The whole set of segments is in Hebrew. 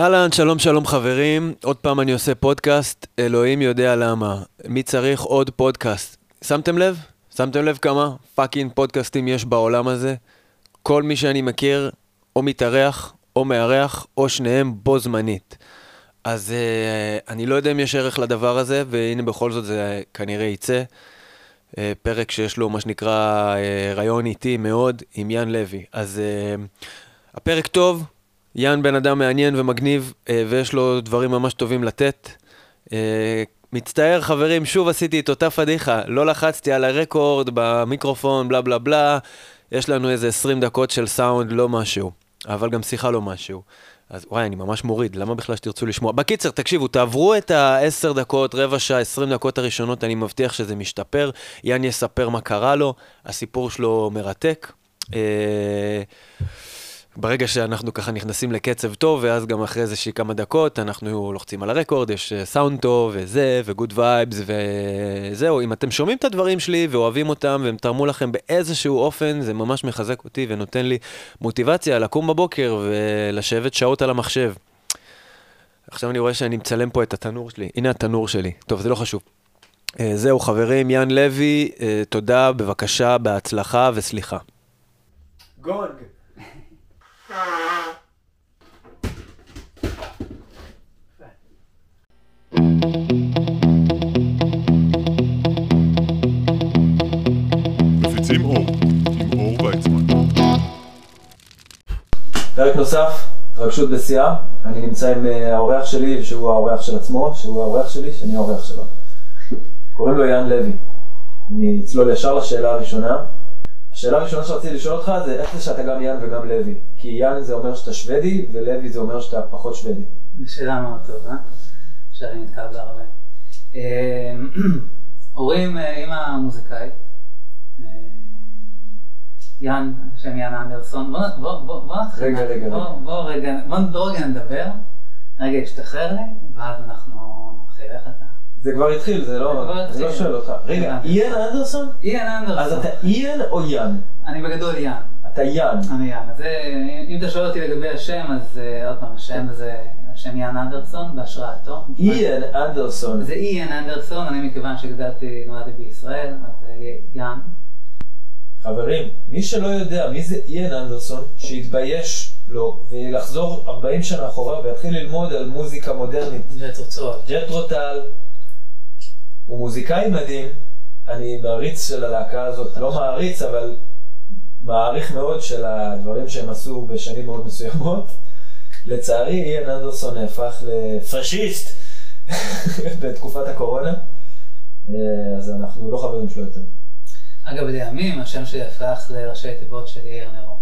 אהלן, שלום שלום חברים, עוד פעם אני עושה פודקאסט, אלוהים יודע למה. מי צריך עוד פודקאסט? שמתם לב? שמתם לב כמה fucking פודקאסטים יש בעולם הזה? כל מי שאני מכיר, או מתארח, או מארח, או שניהם בו זמנית. אז אה, אני לא יודע אם יש ערך לדבר הזה, והנה בכל זאת זה כנראה יצא. אה, פרק שיש לו מה שנקרא אה, ריאיון איטי מאוד עם יאן לוי. אז אה, הפרק טוב, יאן בן אדם מעניין ומגניב, אה, ויש לו דברים ממש טובים לתת. אה, מצטער חברים, שוב עשיתי את אותה פדיחה, לא לחצתי על הרקורד במיקרופון, בלה בלה בלה, יש לנו איזה 20 דקות של סאונד, לא משהו, אבל גם שיחה לא משהו. אז וואי, אני ממש מוריד, למה בכלל שתרצו לשמוע? בקיצר, תקשיבו, תעברו את ה-10 דקות, רבע שעה, 20 דקות הראשונות, אני מבטיח שזה משתפר. יאן יספר מה קרה לו, הסיפור שלו מרתק. אה... ברגע שאנחנו ככה נכנסים לקצב טוב, ואז גם אחרי איזה כמה דקות, אנחנו לוחצים על ה record, יש סאונד אה, טוב, וזה, ו good vibes, וזהו. אם אתם שומעים את הדברים שלי ואוהבים אותם, והם תרמו לכם באיזשהו אופן, זה ממש מחזק אותי ונותן לי מוטיבציה לקום בבוקר ולשבת שעות על המחשב. עכשיו אני רואה שאני מצלם פה את התנור שלי. הנה התנור שלי. טוב, זה לא חשוב. Uh, זהו, חברים, יאן לוי, uh, תודה, בבקשה, בהצלחה וסליחה. גונג. מפיצים אור, עם אור ויצמן. פרק נוסף, התרגשות בשיאה. אני נמצא עם אה, האורח שלי, שהוא האורח של עצמו, שהוא האורח שלי, שאני האורח שלו. קוראים לו יאן לוי. אני אצלול ישר לשאלה הראשונה. השאלה הראשונה שרציתי לשאול אותך זה איך זה שאתה גם יאן וגם לוי? כי יאן זה אומר שאתה שוודי ולוי זה אומר שאתה פחות שוודי. זו שאלה מאוד טובה, שאני נתקע בהרבה. אה, הורים, אה, אימא מוזיקאית, אה, יאן, שם יאן אנדרסון, בוא, בוא, בוא, בוא נתחיל, רגע, רגע, בוא, רגע. בוא רגע, בוא רגע נדבר, רגע ישתחרר לי, ואז אנחנו נתחיל, איך אתה? זה כבר התחיל, זה לא, אני לא שואל אותך. רגע, איאן אנדרסון? איאן אנדרסון. אז אתה איאן או יאן? אני בגדול יאן. אתה יאן. אני יאן. אז אם אתה שואל אותי לגבי השם, אז אה, עוד פעם, השם זה השם יאן אנדרסון, בהשראתו. איאן אנדרסון. זה איאן אנדרסון, אני מכיוון שגדלתי, נולדתי בישראל, אז יאן. חברים, מי שלא יודע מי זה איאן אנדרסון, שיתבייש לו ולחזור 40 שנה אחורה ויתחיל ללמוד על מוזיקה מודרנית. ג'טרו צול. ג'טרו טל. הוא מוזיקאי מדהים, אני מעריץ של הלהקה הזאת, לא מעריץ, אבל מעריך מאוד של הדברים שהם עשו בשנים מאוד מסוימות. לצערי, איאן אנדרסון נהפך לפשיסט בתקופת הקורונה, אז אנחנו לא חברים שלו יותר. אגב, לימים השם שלי הפך לראשי תיבות של יאיר נרו.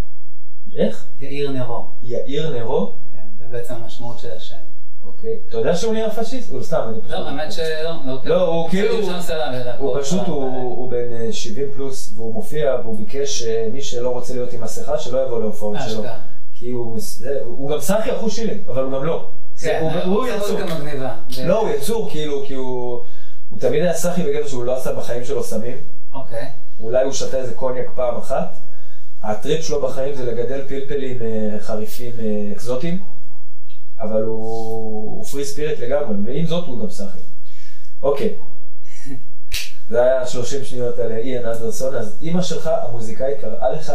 איך? יאיר נרו. יאיר נרו? כן, זה בעצם המשמעות של השם. אוקיי. אתה יודע שהוא נהיה פשיסט? הוא סתם, אני פשוט... לא, האמת שלא. לא, לא הוא כאילו... הוא פשוט, הוא בן 70 אה, פלוס, והוא מופיע, והוא ביקש אה, מי שלא רוצה להיות עם מסכה, שלא יבוא להופעות שלו. כי הוא גם סחי אחוז שלי, אבל הוא גם לא. כן, הוא יצור. לא, הוא יצור, כאילו, כי הוא... הוא תמיד היה סחי בגלל שהוא לא עשה בחיים שלו סמים. אוקיי. אולי הוא שתה איזה קוניאק פעם אחת. הטריפ שלו בחיים זה לגדל פלפלים אה, חריפים אקזוטיים. אבל הוא פרי ספיריט לגמרי, ועם זאת הוא גם סאחי. אוקיי. זה היה 30 שניות על איאן אנדרסון, אז אימא שלך, המוזיקאית, קראה לך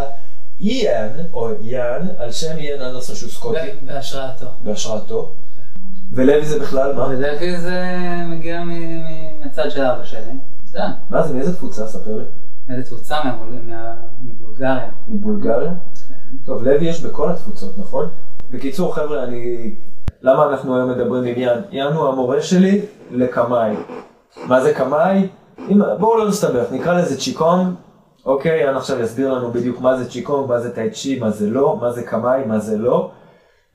איאן, או יאן, על שם איאן אנדרסון שהוא סקוטי. בהשראתו. בהשראתו. ולוי זה בכלל מה? ולוי זה מגיע מצד של אבא שלי. מה זה, מאיזה תפוצה? ספר לי. מאיזה תפוצה? מבולגריה. מבולגריה? כן. טוב, לוי יש בכל התפוצות, נכון? בקיצור, חבר'ה, אני למה אנחנו היום מדברים עם יאן? יאן הוא המורה שלי לקמאי. מה זה קמאי? בואו לא נסתבך, נקרא לזה צ'יקון, אוקיי? יאן עכשיו יסביר לנו בדיוק מה זה צ'יקון, מה זה טייצ'י, מה זה לא, מה זה קמאי, מה זה לא,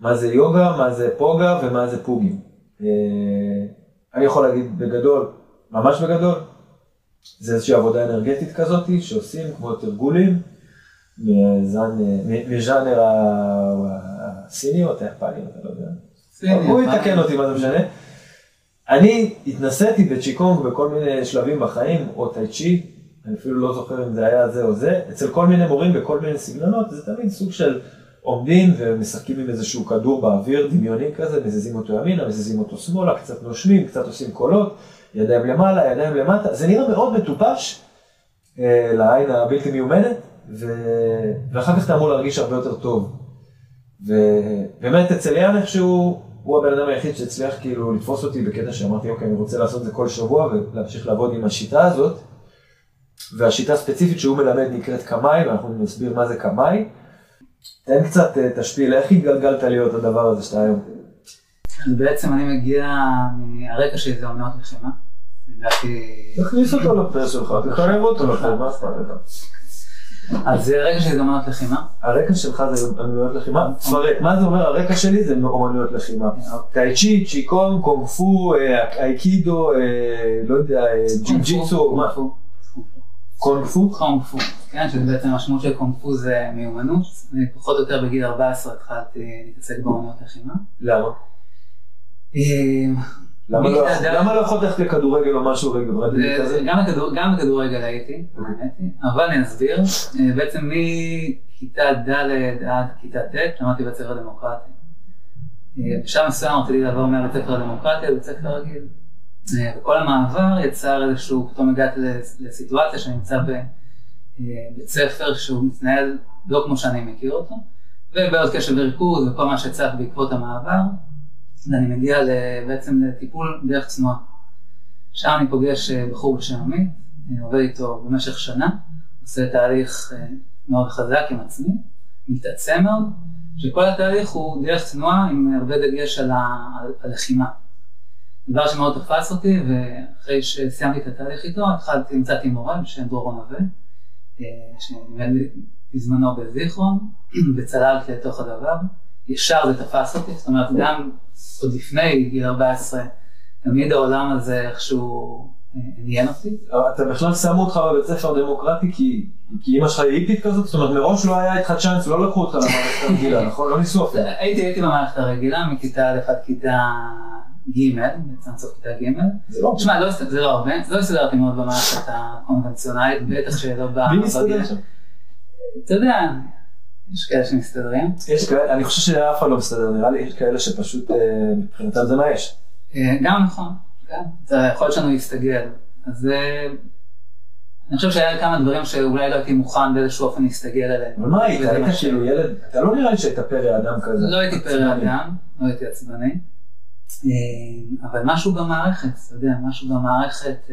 מה זה יוגה, מה זה פוגה ומה זה פוגים. אה, אני יכול להגיד בגדול, ממש בגדול, זה איזושהי עבודה אנרגטית כזאת שעושים כמו תרגולים מז'אנר הסיני או היפני, אני לא יודע. הוא יתקן אותי מה זה משנה. אני התנסיתי בצ'יקונג בכל מיני שלבים בחיים, או טייצ'י, אני אפילו לא זוכר אם זה היה זה או זה, אצל כל מיני מורים בכל מיני סגנונות, זה תמיד סוג של עומדים ומשחקים עם איזשהו כדור באוויר דמיוני כזה, מזיזים אותו ימינה, מזיזים אותו שמאלה, קצת נושמים, קצת עושים קולות, ידיים למעלה, ידיים למטה, זה נראה מאוד מטופש אה, לעין הבלתי מיומנת, ו... ואחר כך אתה אמור להרגיש הרבה יותר טוב. ובאמת אצל יאן איכשהו, הוא הבן אדם היחיד שהצליח כאילו לתפוס אותי בקטע שאמרתי, אוקיי, אני רוצה לעשות את זה כל שבוע ולהמשיך לעבוד עם השיטה הזאת. והשיטה הספציפית שהוא מלמד נקראת קמאי, ואנחנו נסביר מה זה קמאי. תן קצת אה, תשפיל, איך התגלגלת להיות הדבר הזה שאתה היום? אז בעצם אני מגיע מהרקע שלי זה אומנות לחימה. הגעתי... תכניס אותו לפה שלך, תחייב אותו לפה, מה אכפת לך? אז הרקע שלי זה אומנות לחימה. הרקע שלך זה אומנויות לחימה? תפרט, מה זה אומר הרקע שלי זה אומנויות לחימה? טאי צ'י, צ'י קונג, קונג פו, אה, אייקידו, אה, לא יודע, ג'י ג'יצו, מה? קונג פו? קונג פו, כן, שזה בעצם המשמעות של קונג פו זה מיומנות. אני פחות או יותר בגיל 14 התחלתי להתעסק באומנויות לחימה. למה? אה, למה לא- למה לא יכולת ללכת לכדורגל או משהו רגע כזה? גם בכדורגל הייתי, היא, אבל אני אסביר. אה, בעצם מכיתה ד' עד כיתה ט' למדתי בבית ספר דמוקרטי. אה, בשלב מסוים רציתי לעבור מהבית ספר הדמוקרטי לבית ספר רגיל. אה, וכל המעבר יצר איזשהו, פתאום הגעתי לס- לסיטואציה שאני נמצא בבית ספר שהוא מתנהל לא כמו שאני מכיר אותו, ובעיות קשב וריכוז וכל מה שצף בעקבות המעבר, ואני מגיע ל- בעצם לטיפול דרך צנועה. שם אני פוגש אה, בחור בשם עמית, אה, עובד איתו במשך שנה, עושה תהליך אה, מאוד חזק עם עצמי, מתעצם מאוד, שכל התהליך הוא דרך צנועה עם הרבה דגש על הלחימה. דבר שמאוד תפס אותי, ואחרי שסיימתי את התהליך איתו, התחלתי, מצאתי מורה בשם דרור נווה, שלימד בזמנו בזיכרון, וצללתי לתוך הדבר. ישר זה תפס אותי, זאת אומרת, גם עוד לפני גיל 14, תמיד העולם הזה איכשהו אה, עניין אותי. אתה בכלל שמו אותך בבית ספר דמוקרטי כי כי אימא שלך היא היפית כזאת? זאת אומרת מראש לא היה איתך צ'אנס, לא לקחו אותך למערכת הרגילה, נכון? לא ניסו אפילו. הייתי, הייתי במערכת הרגילה מכיתה א' עד כיתה ג', בעצם סוף כיתה ג'. זה לא... תשמע, לא, זה לא הרבה, לא הסתדרתי מאוד במערכת הקונבנציונלית, בטח שלא ב... מי מסתדר שם? אתה יודע, יש כאלה שמסתדרים. יש כאלה, אני חושב שאף אחד לא מסתדר, נראה לי יש כאלה שפשוט אה, מבחינתם זה מה יש. אה, גם נכון, כן. אתה יכול להיות שלנו להסתגל. אז אה, אני חושב שהיה כמה דברים שאולי לא הייתי מוכן באיזשהו אופן להסתגל עליהם. אבל מה היית? היית כאילו ילד, אתה לא נראה לי שהיית פרא אדם כזה. לא הייתי פרא. אדם, לא הייתי עצבני. אבל משהו במערכת, אתה יודע, משהו במערכת,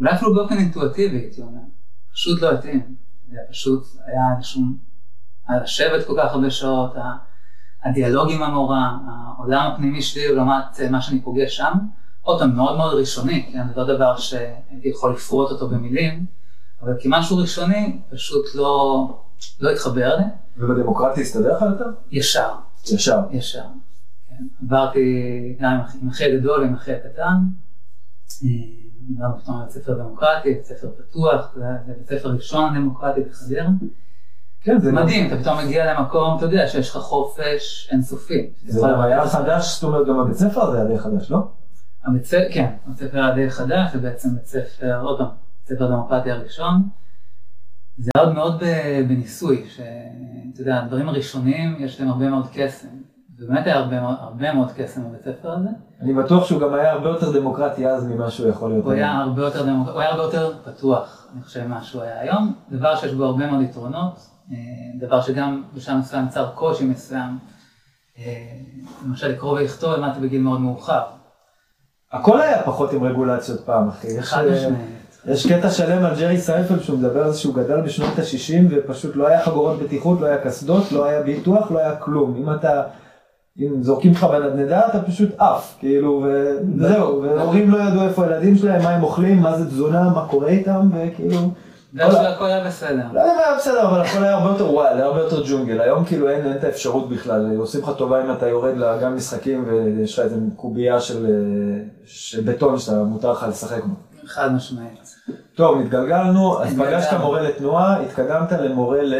אולי אפילו באופן אינטואטיבי, הייתי אומר, פשוט לא התאים. פשוט היה איזשהו, לשבת כל כך הרבה שעות, הדיאלוג עם המורה, העולם הפנימי שלי לעומת אה, מה שאני פוגש שם, עוד פעם, מאוד מאוד ראשוני, כן, זה לא דבר שהייתי יכול לפרוט אותו במילים, אבל כמשהו ראשוני, פשוט לא, לא התחבר לי, ובדמוקרטיה הסתדר לך יותר? ישר. ישר. ישר. כן. עברתי גם עם אחי- עם הגדול ועם אחי הקטן. אה, גם פתאום בית ספר דמוקרטי, בית ספר פתוח, זה בית ספר ראשון דמוקרטי בחדרה. כן, זה מדהים, אתה פתאום מגיע למקום, אתה יודע, שיש לך חופש אינסופי. זה גם היה חדש, זאת אומרת גם הבית ספר הזה היה די חדש, לא? הבית ספר, כן, הבית ספר היה די חדש, זה בעצם בית ספר, עוד פעם, בית ספר דמוקרטי הראשון. זה היה עוד מאוד בניסוי, שאתה יודע, הדברים הראשוניים יש להם הרבה מאוד קסם. ובאמת היה הרבה, הרבה מאוד קסם בבית הספר הזה. אני בטוח שהוא גם היה הרבה יותר דמוקרטי אז ממה שהוא יכול להיות. הוא היה. הרבה יותר, דמוק... הוא היה הרבה יותר פתוח, אני חושב, ממה שהוא היה היום. דבר שיש בו הרבה מאוד יתרונות, דבר שגם בשלב מסוים יצר קושי מסוים. אה, למשל לקרוא ולכתוב, למדתי בגיל מאוד מאוחר. הכל היה פחות עם רגולציות פעם, אחי. יש, חד אה, משמעית. יש קטע שלם על ג'רי סיינפלד שהוא מדבר על זה שהוא גדל בשנות ה-60 ופשוט לא היה חגורות בטיחות, לא היה קסדות, לא היה ביטוח, לא היה כלום. אם אתה, אם זורקים לך בנדנדה אתה פשוט עף, כאילו, וזהו, והורים לא ידעו איפה הילדים שלהם, מה הם אוכלים, מה זה תזונה, מה קורה איתם, וכאילו, זה שהכל היה בסדר. לא היה בסדר, אבל הכל היה הרבה יותר וואל, היה הרבה יותר ג'ונגל. היום כאילו אין, את האפשרות בכלל, עושים לך טובה אם אתה יורד לגן משחקים ויש לך איזה קובייה של, אה, של בטון שאתה מותר לך לשחק בו. חד משמעית. טוב, התגלגלנו, אז. פגשת מורה לתנועה, התקדמת למורה ל...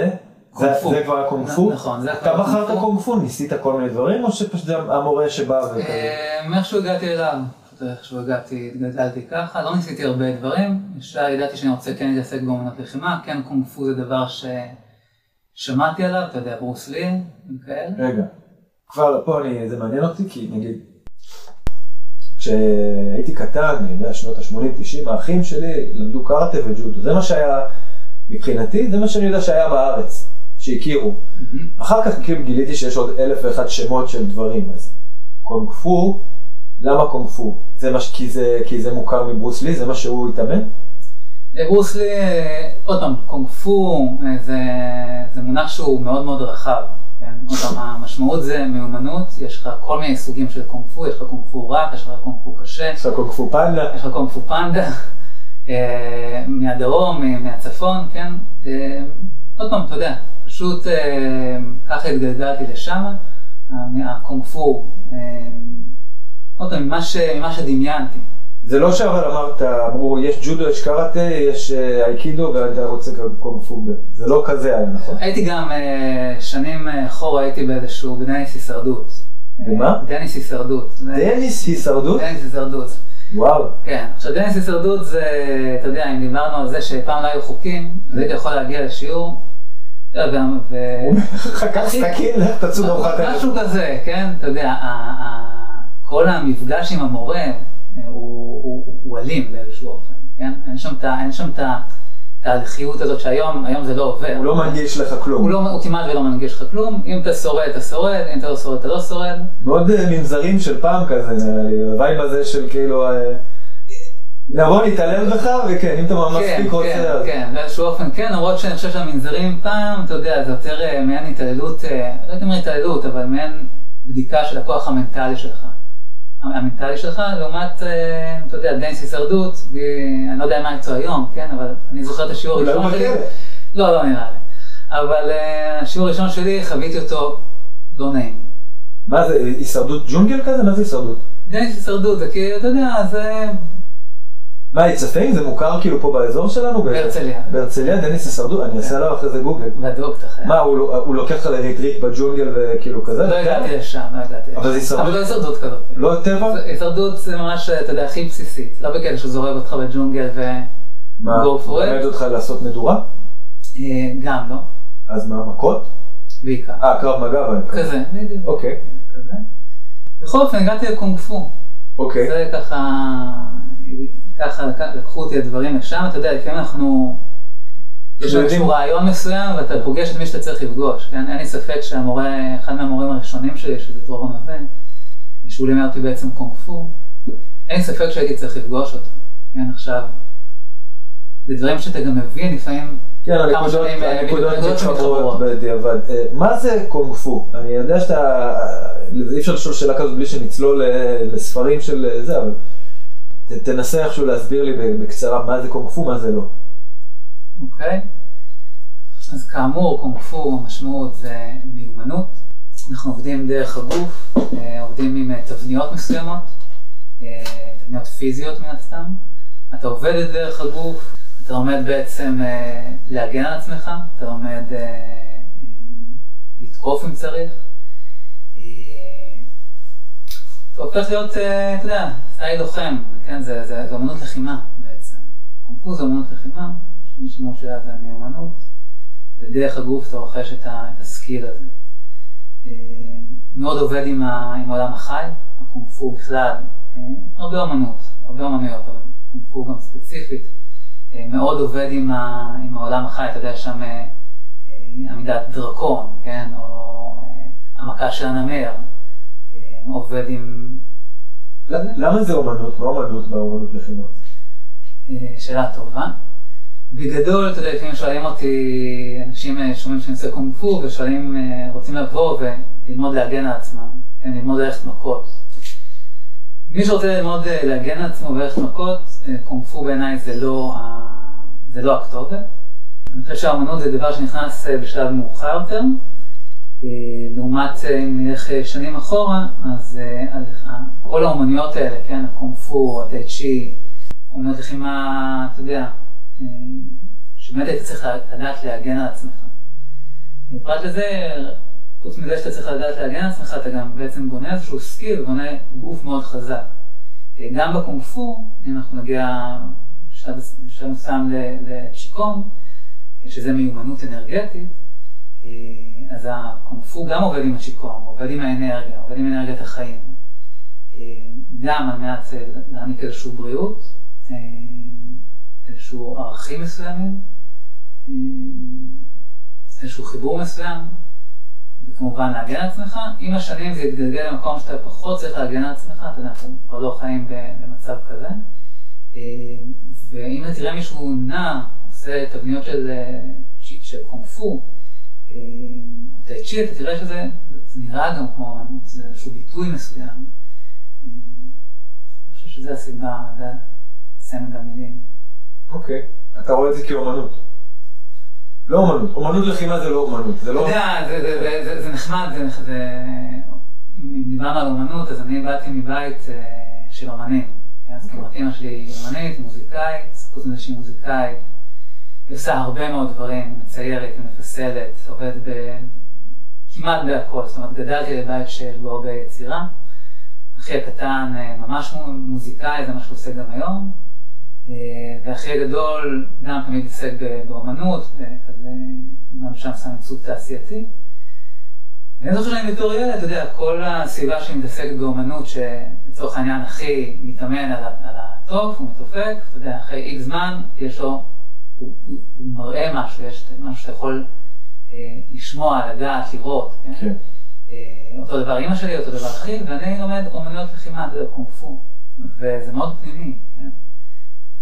זה, כבר הקונג פו? נכון, זה אתה כבר בחרת קונג פו. קונג פו, ניסית כל מיני דברים, או שפשוט זה המורה שבא? אה, מאיכשהו הגעתי אליו, פשוט איכשהו הגעתי, התגלגלתי ככה, לא ניסיתי הרבה דברים, ישר ידעתי שאני רוצה כן להתעסק באמנות לחימה, כן קונג פו זה דבר ש... שמעתי עליו, אתה יודע, ברוס לי, וכאלה. רגע, כבר פה אני, זה מעניין אותי, כי נגיד, כשהייתי קטן, אני יודע, שנות ה-80-90, האחים שלי למדו קארטה וג'ודו, זה מה שהיה, מבחינתי, זה מה שאני יודע שהיה בארץ, שהכירו. מהמם. אחר כך כאילו גיליתי שיש עוד אלף ואחד שמות של דברים, אז קונג פו, למה קונג פו? זה מה, ש- כי זה, כי זה מוכר מברוס לי, זה מה שהוא התאמן? אה, ברוס לי, אה, עוד פעם, קונג פו אה, זה, זה מונח שהוא מאוד מאוד רחב, כן? עוד פעם, המשמעות זה מיומנות, יש לך כל מיני סוגים של קונג פו, יש לך קונג פו רך, יש לך קונג פו קשה, יש לך קונג פו פנדה? יש לך קונג פו פנדה, מהדרום, מהצפון, כן? עוד פעם, אתה יודע, פשוט ככה התגלגלתי לשם, הקונג פו, אה, עוד פעם, ממה שדמיינתי. זה לא שאבל אמרת, אמרו, יש ג'ודו, יש קראטה, יש אה, אייקידו, ואתה רוצה קונג פו, זה לא כזה היה, נכון? הייתי גם אה, שנים אה, אחורה, הייתי באיזשהו, בדניס הישרדות. במה? דניס הישרדות. דניס הישרדות? דניס הישרדות. וואו. כן, עכשיו דניס הישרדות זה, אתה יודע, אם דיברנו על זה שפעם לא היו חוקים, אז הייתי יכול להגיע לשיעור, אתה יודע, ו- חכך סכין, לך תצאו בארוחת ערב. משהו כזה, כן? אתה יודע, כל המפגש עם המורה אה, הוא- הוא הוא אלים באיזשהו אופן, כן? אין שם את ה- אין שם את התהליכיות הזאת שהיום, היום זה לא עובר. הוא לא מנגיש לך כלום. הוא, לא, הוא כמעט ולא מנגיש לך כלום, אם אתה שורד, אתה שורד, אם אתה לא שורד, אתה לא שורד. מאוד אה, מנזרים של פעם כזה, נראה לי, ה vibe הזה של כאילו, אה, נבוא נתעלל בך, וכן, אם אתה כן, מספיק כן, רוצה, אז... כן, באיזשהו אופן כן, למרות שאני חושב שהמנזרים פעם, אתה יודע, זה יותר אה, מעין התעללות, אה, לא הייתי אומר התעללות, אבל מעין בדיקה של הכוח המנטלי שלך. המנטלי שלך, לעומת, אה, אתה יודע, דניס הישרדות, ואני לא יודע מה איתו היום, כן, אבל אני זוכר את השיעור אולי הוא הראשון שלי. בכלא. לא, לא נראה לי. אבל אה, השיעור הראשון שלי, חוויתי אותו לא נעים. מה זה, הישרדות ג'ונגל כזה? מה זה הישרדות? דניס הישרדות זה כאילו, אתה יודע, זה מה, איצפים? זה מוכר כאילו פה באזור שלנו? בהרצליה. בהרצליה, דניס הישרדות? אני אעשה עליו אחרי זה גוגל. בדוק, אתה חייב. מה, הוא לא- לוקח לך ל retreat בג'ונגל וכאילו כזה? לא הגעתי לשם, לא הגעתי לשם. אבל זה הישרדות? אבל לא הישרדות כזאת. לא טבע? זה- הישרדות זה ממש, אתה יודע, הכי בסיסית. לא בקטע שהוא זורק אותך בג'ונגל ו... מה, הוא. מלמד אותך לעשות מדורה? אה, גם, לא? אז מה, מכות? בעיקר. אה, קרב מגע. כזה, בדיוק. אוקיי, כזה. בכל אופן, הגעתי לקונג פו. אוקיי. זה ככה, ככה לק- לקחו אותי הדברים לשם, אתה יודע, לפעמים אנחנו, יש לנו איזשהו רעיון מסוים ואתה פוגש את מי שאתה צריך לפגוש, כן? אין לי ספק שהמורה, אחד מהמורים הראשונים שלי, שזה דרור נווה, שהוא לימד אותי בעצם קונג פו, אין לי ספק שהייתי צריך לפגוש אותו, כן? עכשיו, זה דברים שאתה גם מבין לפעמים, כן, כמה הנקודות שנים, אה, הנקודות נקודות מתחברות שמתחברות. בדיעבד. אה, מה זה קונג פו? אני יודע שאתה, אי אפשר לשאול שאלה כזאת בלי שנצלול אה, לספרים של אה, זה, אבל ת- תנסה איכשהו להסביר לי בקצרה מה זה קונג פו, מה זה לא. אוקיי? אז כאמור, קונג פו, המשמעות זה מיומנות. אנחנו עובדים דרך הגוף, אה, עובדים עם אה, תבניות מסוימות, אה, תבניות פיזיות מן הסתם. אתה עובד את דרך הגוף, אתה לומד בעצם להגן על עצמך, אתה אה, לתקוף אם צריך. אה, אתה הופך להיות, אה, אתה יודע, סטייל לוחם, כן? זה, זה, זה אומנות לחימה בעצם. קונג פו זה אומנות לחימה, שהמשמעות שלה זה מיומנות, ודרך הגוף אתה רוכש את, ה skill הזה. אה, מאוד עובד עם, העולם החי, הקונג פו בכלל, אה, הרבה אומנות, הרבה אומנויות, אבל קונג פו גם ספציפית, אה, מאוד עובד עם, ה, עם העולם החי, אתה יודע, שם אה, אה, עמידת דרקון, כן, או אה, המכה של הנמר, אה, עובד עם... למה זה אומנות? מה אומנות באומנות לחימה? אה, שאלה טובה. בגדול, אתה יודע, לפעמים שואלים אותי, אנשים אה, שומעים שאני עושה קונג פו ושואלים, אה, רוצים לבוא וללמוד להגן על עצמם, כן, ללמוד ללכת מכות. מי שרוצה ללמוד להגן על עצמו וללכת מכות, קונג פו בעיניי זה לא, ה- זה לא הכתובת. אני חושב שהאמנות זה דבר שנכנס בשלב מאוחר יותר. אה, לעומת אה, אם נלך אה, שנים אחורה, אז כל האומנויות האלה, כן, הקונג פו, הטאי צ'י, אומנויות לחימה, אתה יודע, שבאמת היית צריך לדעת להגן על עצמך. אה, פרט לזה, חוץ מזה שאתה צריך לדעת להגן על עצמך, אתה גם בעצם בונה איזשהו skill, בונה גוף מאוד חזק. גם בקונג פו, אם אנחנו נגיע בשלב מסוים לצ'י קונג, שזה מיומנות אנרגטית, אז הקונפו גם עובד עם הצ'יקונג, עובד עם האנרגיה, עובד עם אנרגיית החיים. גם על מנת להעניק איזושהי בריאות, איזשהו ערכים מסוימים, איזשהו חיבור מסוים, וכמובן להגן על עצמך. עם השנים זה יתגלגל למקום שאתה פחות צריך להגן על עצמך, אתה יודע, אנחנו כבר לא חיים במצב כזה. ואם תראה מישהו נע, עושה תבניות של, של קונפו, או טאי צ'י, אתה תראה שזה נראה גם כמו אמנות, זה איזשהו ביטוי מסוים. אני חושב שזה הסיבה, זה צמד המילים. אוקיי, אתה רואה את זה כאומנות. לא אומנות, אומנות לחימה זה לא אומנות, זה לא... אתה יודע, זה נחמד, אם דיברנו על אומנות, אז אני באתי מבית של אומנים. אז כמעט אמא שלי היא אומנית, מוזיקאית, חוץ מזה שהיא מוזיקאית. היא עושה הרבה מאוד דברים, מציירת, מפסלת, עובדת כמעט בהכל. זאת אומרת, גדלתי לבית שיש בו הרבה יצירה. אחי הקטן ממש מוזיקאי, זה מה שהוא עושה גם היום. ואחי הגדול גם תמיד עיסק באומנות, וכזה, גם שם שם עיצוב תעשייתי. ואני זוכר שאני בתור ילד, אתה יודע, כל הסביבה שלי מתעסקת באומנות, שלצורך העניין אחי מתאמן על, על הטוב, הוא מתופק, אתה יודע, אחרי איקס זמן, יש לו, הוא, הוא, הוא מראה משהו, יש משהו שאתה יכול אה, לשמוע, לדעת, לראות, כן? כן. אה, אותו דבר אימא שלי, אותו דבר אחי, ואני לומד אומנויות לחימה, אתה יודע, קונג-פו, וזה מאוד פנימי, כן?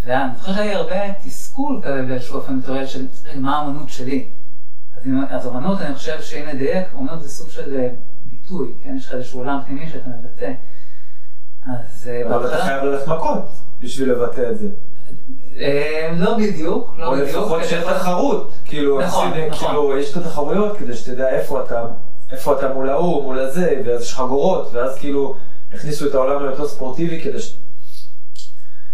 ואני זוכר שהיה הרבה תסכול כזה באיזשהו אופן מתעורר של מה האמנות שלי. אז, אז אמנות, אני חושב שאם נדייק, אמנות זה סוג של ביטוי, כן? יש לך איזשהו עולם פנימי שאתה מבטא. אז אבל אתה חייב ללכת מכות בשביל לבטא את זה. לא בדיוק, לא בדיוק. או לפחות שיש תחרות. כאילו, נכון, נכון. כאילו, יש את התחרויות כדי שתדע איפה אתה, איפה אתה מול ההוא, מול הזה, ואז יש חגורות, ואז כאילו הכניסו את העולם ליותר ספורטיבי כדי ש...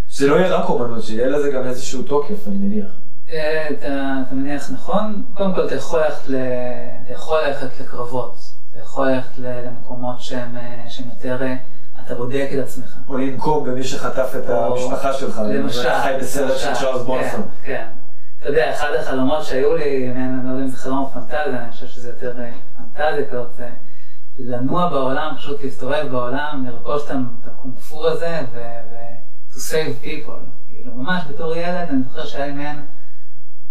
שזה לא יהיה רק אומנות, שיהיה לזה גם איזשהו תוקף, אני מניח. אתה מניח נכון, קודם כל אתה יכול ללכת לקרבות, אתה יכול ללכת למקומות שהם יותר, אתה בודק את עצמך. או לנקום במי שחטף את המשפחה שלך, למשל, חי בסרט של צ'ארלס בונסון. כן, אתה יודע, אחד החלומות שהיו לי, אני לא יודע אם זה חלום או פנטזיה, אני חושב שזה יותר פנטזיה כזאת, לנוע בעולם, פשוט להסתובב בעולם, לרכוש את הקונפור הזה, ו... to save people. כאילו, ממש בתור ילד, אני זוכר שהיה לי מעין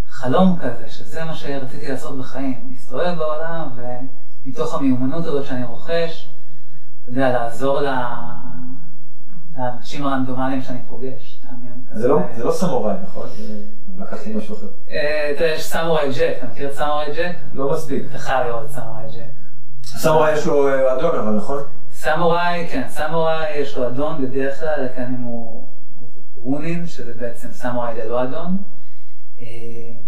חלום כזה, שזה מה שרציתי לעשות בחיים. להסתובב בעולם, ומתוך המיומנות הזאת שאני רוכש, אתה יודע, לעזור לאנשים הרנדומליים שאני פוגש. זה לא, זה לא סמוראי, נכון? לקחתי משהו אחר. אתה יודע, יש סמוראי ג'ק, אתה מכיר את סמוראי ג'ק? לא מספיק. אתה חייב לראות את סמוראי ג'ק. סמוראי יש לו אדון, אבל נכון? סמוראי, כן, סמוראי יש לו אדון בדרך כלל, כאן אם הוא רונין, שזה בעצם סמוראי ללא אדון.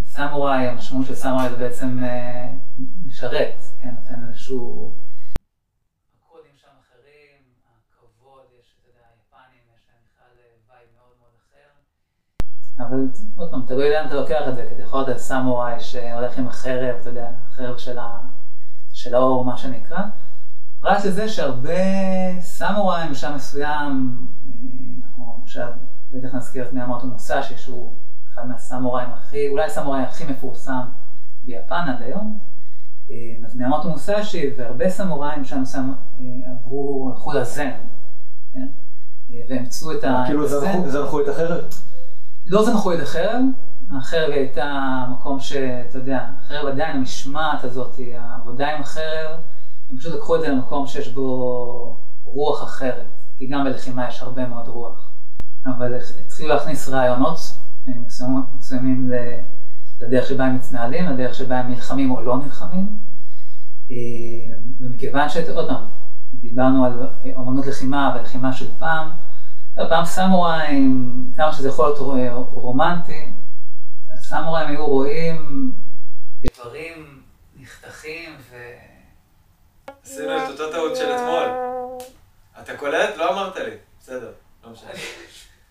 סמוראי, המשמעות של סמוראי זה בעצם משרת, כן, נותן איזשהו... הקודים שם אחרים, הכבוד, יש, אתה יודע, היפנים, יש להם בכלל vibe מאוד מאוד אחר. אבל עוד פעם, תלוי לאן אתה לוקח את זה, כי אתה יכול להיות סמוראי שהולך עם החרב, אתה יודע, החרב של האור, מה שנקרא. פרט לזה שהרבה סמוראים בשלב מסוים, אנחנו עכשיו בטח נזכיר את מיאמוטו מוסאשי, שהוא אחד מהסמוראים הכי, אולי הסמוראי הכי מפורסם ביפן עד היום. אז מיאמוטו מוסאשי והרבה סמוראים שם שם עברו, הלכו לזן, כן? ואמצו את ה... כאילו זנחו את החרב? לא זנחו את החרב, החרב הייתה מקום שאתה יודע, החרב עדיין, המשמעת הזאת, העבודה עם החרב, הם פשוט לקחו את זה למקום שיש בו רוח אחרת, כי גם בלחימה יש הרבה מאוד רוח. אבל התחילו להכניס רעיונות מסוימים לדרך שבה הם מתנהלים, לדרך שבה הם נלחמים או לא נלחמים. ומכיוון שעוד פעם, דיברנו על אמנות לחימה ולחימה של פעם, פעם סמוראים, כמה שזה יכול להיות רומנטי, הסמוראים היו רואים איברים נחתכים ו... עשינו את אותו טעות של אתמול. אתה קולט? לא אמרת לי. בסדר, לא משנה.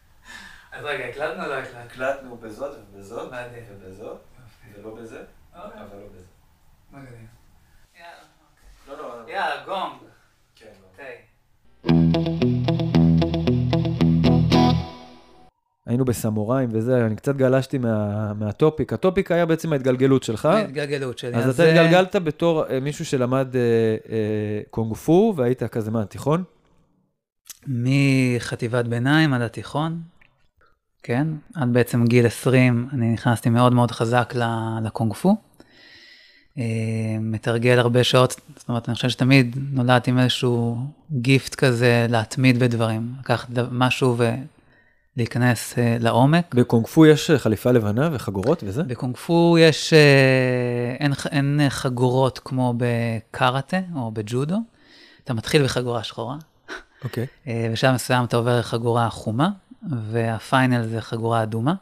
אז רגע, הקלטנו או לא הקלטנו? הקלטנו בזאת ובזאת. ובזאת, ולא בזה, אבל לא בזה. מגניב. יאללה, לא, לא, אוקיי. יאללה, גונג. כן, לא. היינו בסמוראים וזה, אני קצת גלשתי מה, מהטופיק. הטופיק היה בעצם ההתגלגלות שלך. ההתגלגלות שלי. אז אתה זה- התגלגלת בתור אה, מישהו שלמד אה, אה, קונג פו, והיית כזה, מה, תיכון? מחטיבת ביניים עד התיכון, כן, עד בעצם גיל 20 אני נכנסתי מאוד מאוד חזק לקונג פו. אה, מתרגל הרבה שעות, זאת אומרת, אני חושב שתמיד נולדתי עם איזשהו גיפט כזה להתמיד בדברים, לקחת משהו ולהיכנס אה, לעומק. בקונג פו יש אה, חליפה לבנה וחגורות וזה? בקונג פו יש, אה, אין, אין חגורות כמו בקארטה או בג'ודו, אתה מתחיל בחגורה שחורה, אוקיי. אה, בשלב מסוים אתה עובר לחגורה חומה, והפיינל זה חגורה אדומה.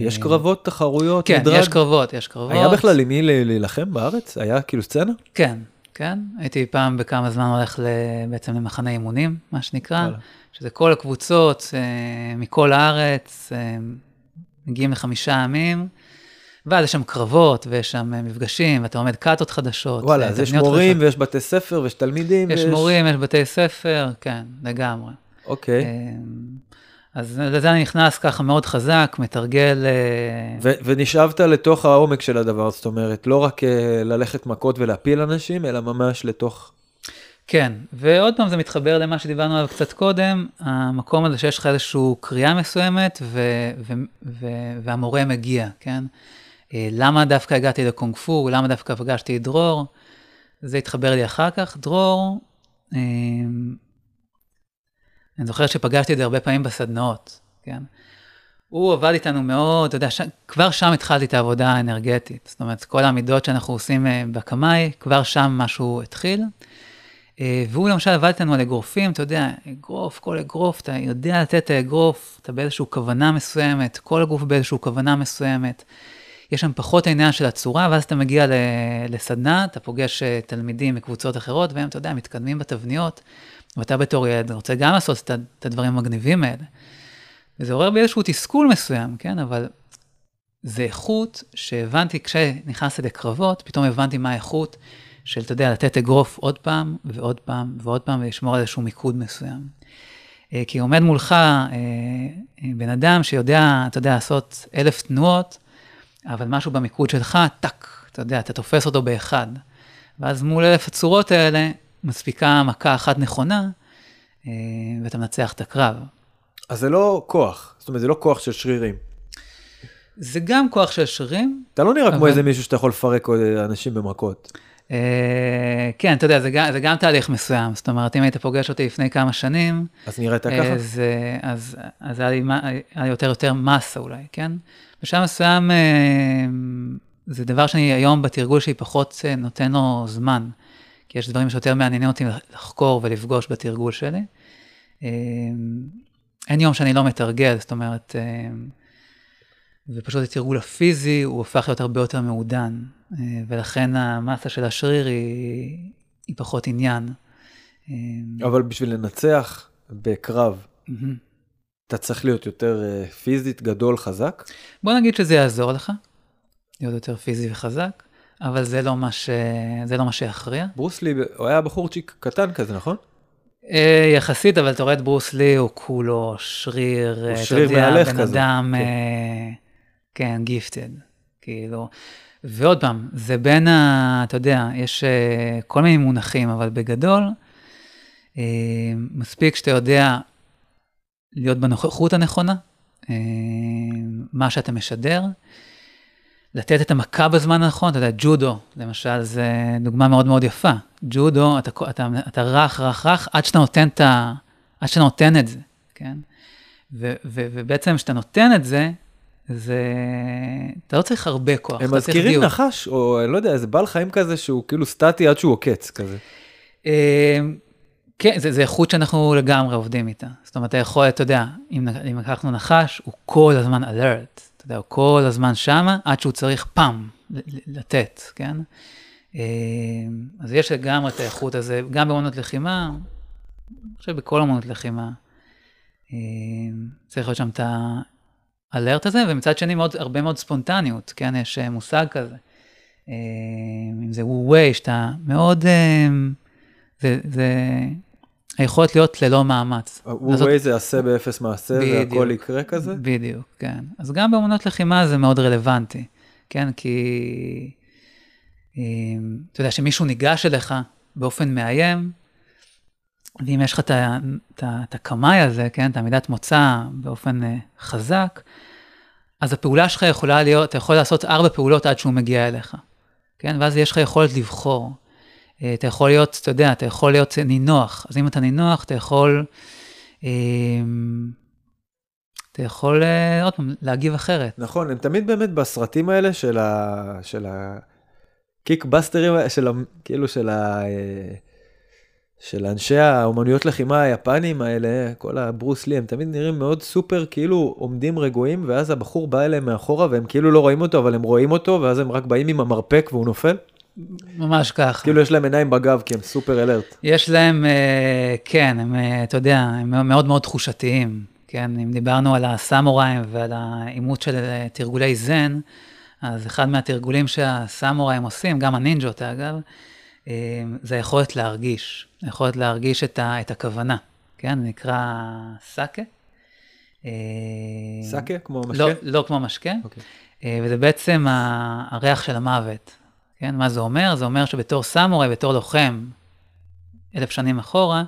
יש קרבות, תחרויות, כן, מדרג? יש קרבות, יש קרבות. היה בכלל עם מי להילחם בארץ? היה כאילו סצנה? כן, כן. הייתי פעם בכמה זמן הולך בעצם למחנה אימונים, מה שנקרא. שזה כל הקבוצות אה, מכל הארץ, אה, מגיעים לחמישה ימים, ואז יש שם קרבות, ויש שם אה, מפגשים, ואתה לומד קאטות חדשות. וואלה, אז יש מורים חדשות. ויש בתי ספר ויש תלמידים. יש ויש- מורים, יש בתי ספר, כן, לגמרי. אוקיי. אז לזה אני נכנס ככה מאוד חזק, מתרגל... אה, ו- ונשאבת לתוך העומק של הדבר, זאת אומרת, לא רק אה, ללכת מכות ולהפיל אנשים, אלא ממש לתוך... כן, ועוד פעם זה מתחבר למה שדיברנו עליו קצת קודם, המקום הזה שיש לך איזושהי קריאה מסוימת ו- ו- ו- והמורה מגיע, כן? אה, למה דווקא הגעתי לקונג פו, למה דווקא פגשתי את דרור, זה התחבר לי אחר כך. דרור, אני זוכר שפגשתי את זה הרבה פעמים בסדנאות, כן? הוא עבד איתנו מאוד, אתה יודע, ש... כבר שם התחלתי את העבודה האנרגטית. זאת אומרת, כל העמידות שאנחנו עושים אה, בקמאי, כבר שם משהו התחיל. אה, והוא למשל עבד איתנו על אגרופים, אתה יודע, אגרוף, כל אגרוף, אתה יודע לתת את האגרוף, אתה באיזושהי כוונה מסוימת, כל הגוף באיזושהי כוונה מסוימת. יש שם פחות העניין של הצורה, ואז אתה מגיע לסדנה, אתה פוגש אה, תלמידים מקבוצות אחרות, והם, אתה יודע, מתקדמים בתבניות, ואתה בתור ילד רוצה גם לעשות את את הדברים המגניבים האלה. וזה עורר בי איזשהו תסכול מסוים, כן? אבל זה איכות שהבנתי כשנכנסתי לקרבות, פתאום הבנתי מה האיכות של, אתה יודע, לתת אגרוף עוד פעם ועוד פעם ועוד פעם ולשמור על איזשהו מיקוד מסוים. אה, כי עומד מולך אה, אה, בן אדם שיודע, אתה יודע, לעשות אלף תנועות, אבל משהו במיקוד שלך, טאק, אתה יודע, אתה תופס אותו באחד. ואז מול אלף הצורות האלה, מספיקה מכה אחת נכונה, אה, ואתה מנצח את הקרב. אז זה לא כוח, זאת אומרת, זה לא כוח של שרירים. זה גם כוח של שרירים. אתה לא נראה כמו אבל- איזה מישהו שאתה יכול לפרק עוד אנשים במכות. אה, כן, אתה יודע, זה גם, זה גם תהליך מסוים. זאת אומרת, אם היית פוגש אותי לפני כמה שנים, אז נראית ככה? אז, אה, אז, אז היה לי, היה לי יותר יותר מסה אולי, כן? בשלב מסוים, אה, זה דבר שאני היום בתרגול שלי פחות אה, נותן לו זמן, כי יש דברים שיותר מעניינים אותי לחקור ולפגוש בתרגול שלי. אה, אין יום שאני לא מתרגל, זאת אומרת, אה, ופשוט התרגול הפיזי הוא הופך להיות הרבה יותר מעודן, אה, ולכן המסה של השריר היא, היא פחות עניין. אבל בשביל לנצח בקרב, מהמם. אתה צריך להיות יותר פיזית, גדול, חזק? בוא נגיד שזה יעזור לך, להיות יותר פיזי וחזק, אבל זה לא מה, ש... זה לא מה שיכריע. ברוס לי, הוא היה בחורצ'יק קטן כזה, נכון? אה, יחסית, אבל אתה רואה את ברוס לי, הוא כולו שריר, אה, שריר מהלך בן כזה, אדם, כן. אה, כן, גיפטד, כאילו. ועוד פעם, זה בין ה... אתה יודע, יש כל מיני מונחים, אבל בגדול, מספיק שאתה יודע להיות בנוכחות הנכונה, מה שאתה משדר, לתת את המכה בזמן הנכון, אתה יודע, ג'ודו, למשל, זה דוגמה מאוד מאוד יפה. ג'ודו, אתה, אתה, אתה רך, רך, רך, עד שאתה נותן את ה... עד שאתה נותן את זה, כן? ו, ו, ובעצם כשאתה נותן את זה, זה... אתה לא צריך הרבה כוח, הם מזכירים דיוק. נחש, או אני לא יודע, איזה בעל חיים כזה שהוא כאילו סטטי עד שהוא עוקץ כזה. אה, כן, זה, זה איכות שאנחנו לגמרי עובדים איתה. זאת אומרת, אתה יכול, אתה יודע, אם, אם לקחנו נחש, הוא כל הזמן alert, יודע, הוא כל הזמן שמה, עד שהוא צריך פעם לתת, כן? אה, אז יש לגמרי את האיכות הזה, גם באמנות לחימה, אני חושב בכל אמנות לחימה. אה, צריך להיות שם את האלרט הזה, ומצד שני מאוד, הרבה מאוד ספונטניות, כן? יש אה, מושג כזה. אם זה וו-ווי, שאתה מאוד... זה, זה היכולת להיות ללא מאמץ. לעשות- רואה זה עשה באפס מעשה והכל. יקרה כזה? בדיוק, כן. אז גם באמנות לחימה זה מאוד רלוונטי, כן? כי אם, אתה יודע, שמישהו ניגש אליך באופן מאיים, ואם יש לך את הקמאי הזה, כן? את העמידת מוצא באופן אה, חזק, אז הפעולה שלך יכולה להיות, אתה יכול לעשות ארבע פעולות עד שהוא מגיע אליך, כן? ואז יש לך יכולת לבחור. אה, אתה יכול להיות, אתה יודע, אתה יכול להיות נינוח. אז אם אתה נינוח, אתה יכול... אמ, אתה יכול אה, עוד פעם להגיב אחרת. נכון, הם תמיד באמת בסרטים האלה של ה... של ה... קיקבאסטרים, של ה... כאילו של ה... אה, של אנשי האומנויות לחימה היפנים האלה, כל הברוס לי, הם תמיד נראים מאוד סופר, כאילו עומדים רגועים, ואז הבחור בא אליהם מאחורה, והם כאילו לא רואים אותו, אבל הם רואים אותו, ואז הם רק באים עם המרפק והוא נופל. ממש ככה. כאילו יש להם עיניים בגב, כי הם סופר אלרט. יש להם, אה, כן, הם, אה, אתה יודע, הם מאוד מאוד תחושתיים. כן, אם דיברנו על הסמוראים ועל האימות של אה, תרגולי זן, אז אחד מהתרגולים שהסמוראים עושים, גם הנינג'ות אגב, זה היכולת להרגיש, היכולת להרגיש את, ה, את הכוונה, כן, נקרא סאקה. סאקה? כמו משקה? לא, לא כמו משקה, אוקיי. אה, וזה בעצם הריח של המוות. כן, מה זה אומר? זה אומר שבתור סמוראי, בתור לוחם, אלף שנים אחורה,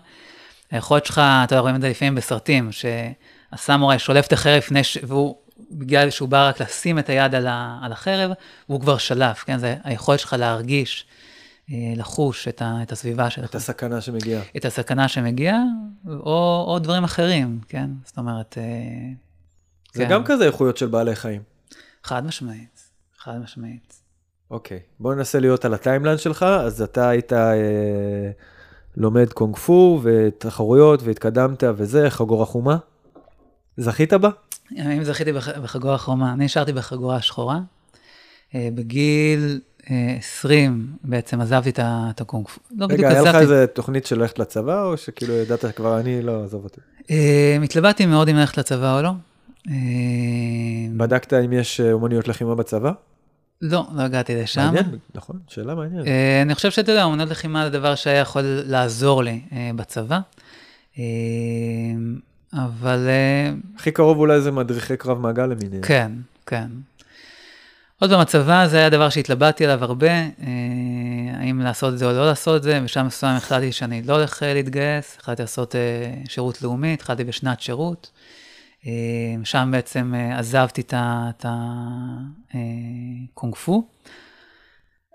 היכולת שלך, אתה רואים את זה לפעמים בסרטים, שהסמוראי שולף את החרב לפני ש... והוא, בגלל שהוא בא רק לשים את היד על, ה... על החרב, והוא כבר שלף, כן? זה היכולת שלך להרגיש, אה, לחוש את, ה... את הסביבה שלך. את הסכנה שמגיעה. את הסכנה שמגיעה, או, או דברים אחרים, כן? זאת אומרת, אה, זה כן. גם כזה איכויות של בעלי חיים. חד משמעית, חד משמעית. אוקיי, בוא ננסה להיות על הטיימליין שלך, אז אתה היית אה, לומד קונג פו ותחרויות והתקדמת וזה, חגורה חומה? זכית בה? אם זכיתי בח- בחגורה חומה, אני נשארתי בחגורה שחורה. אה, בגיל אה, 20 בעצם עזבתי את הקונג פו. לא רגע, היה לך. איזה תוכנית של ללכת לצבא, או שכאילו ידעת כבר אני לא, עזוב אותי. אה, התלבטתי מאוד אם ללכת לצבא או לא. אה, בדקת אם יש אה, אומנויות לחימה בצבא? לא, לא הגעתי לשם. מעניין, נכון, שאלה מעניינת. אה, אני חושב שאתה יודע, אמנות לחימה זה דבר שהיה יכול לעזור לי אה, בצבא. אה, אבל אה, הכי קרוב אולי זה מדריכי קרב מעגל למיניהם. כן, כן. עוד פעם, הצבא זה היה דבר שהתלבטתי עליו הרבה, אה, האם לעשות את זה או לא לעשות את זה, בשלב מסוים החלטתי שאני לא הולך להתגייס, החלטתי לעשות אה, שירות לאומי, התחלתי בשנת שירות. אה, שם בעצם אה, עזבתי את הקונג פו.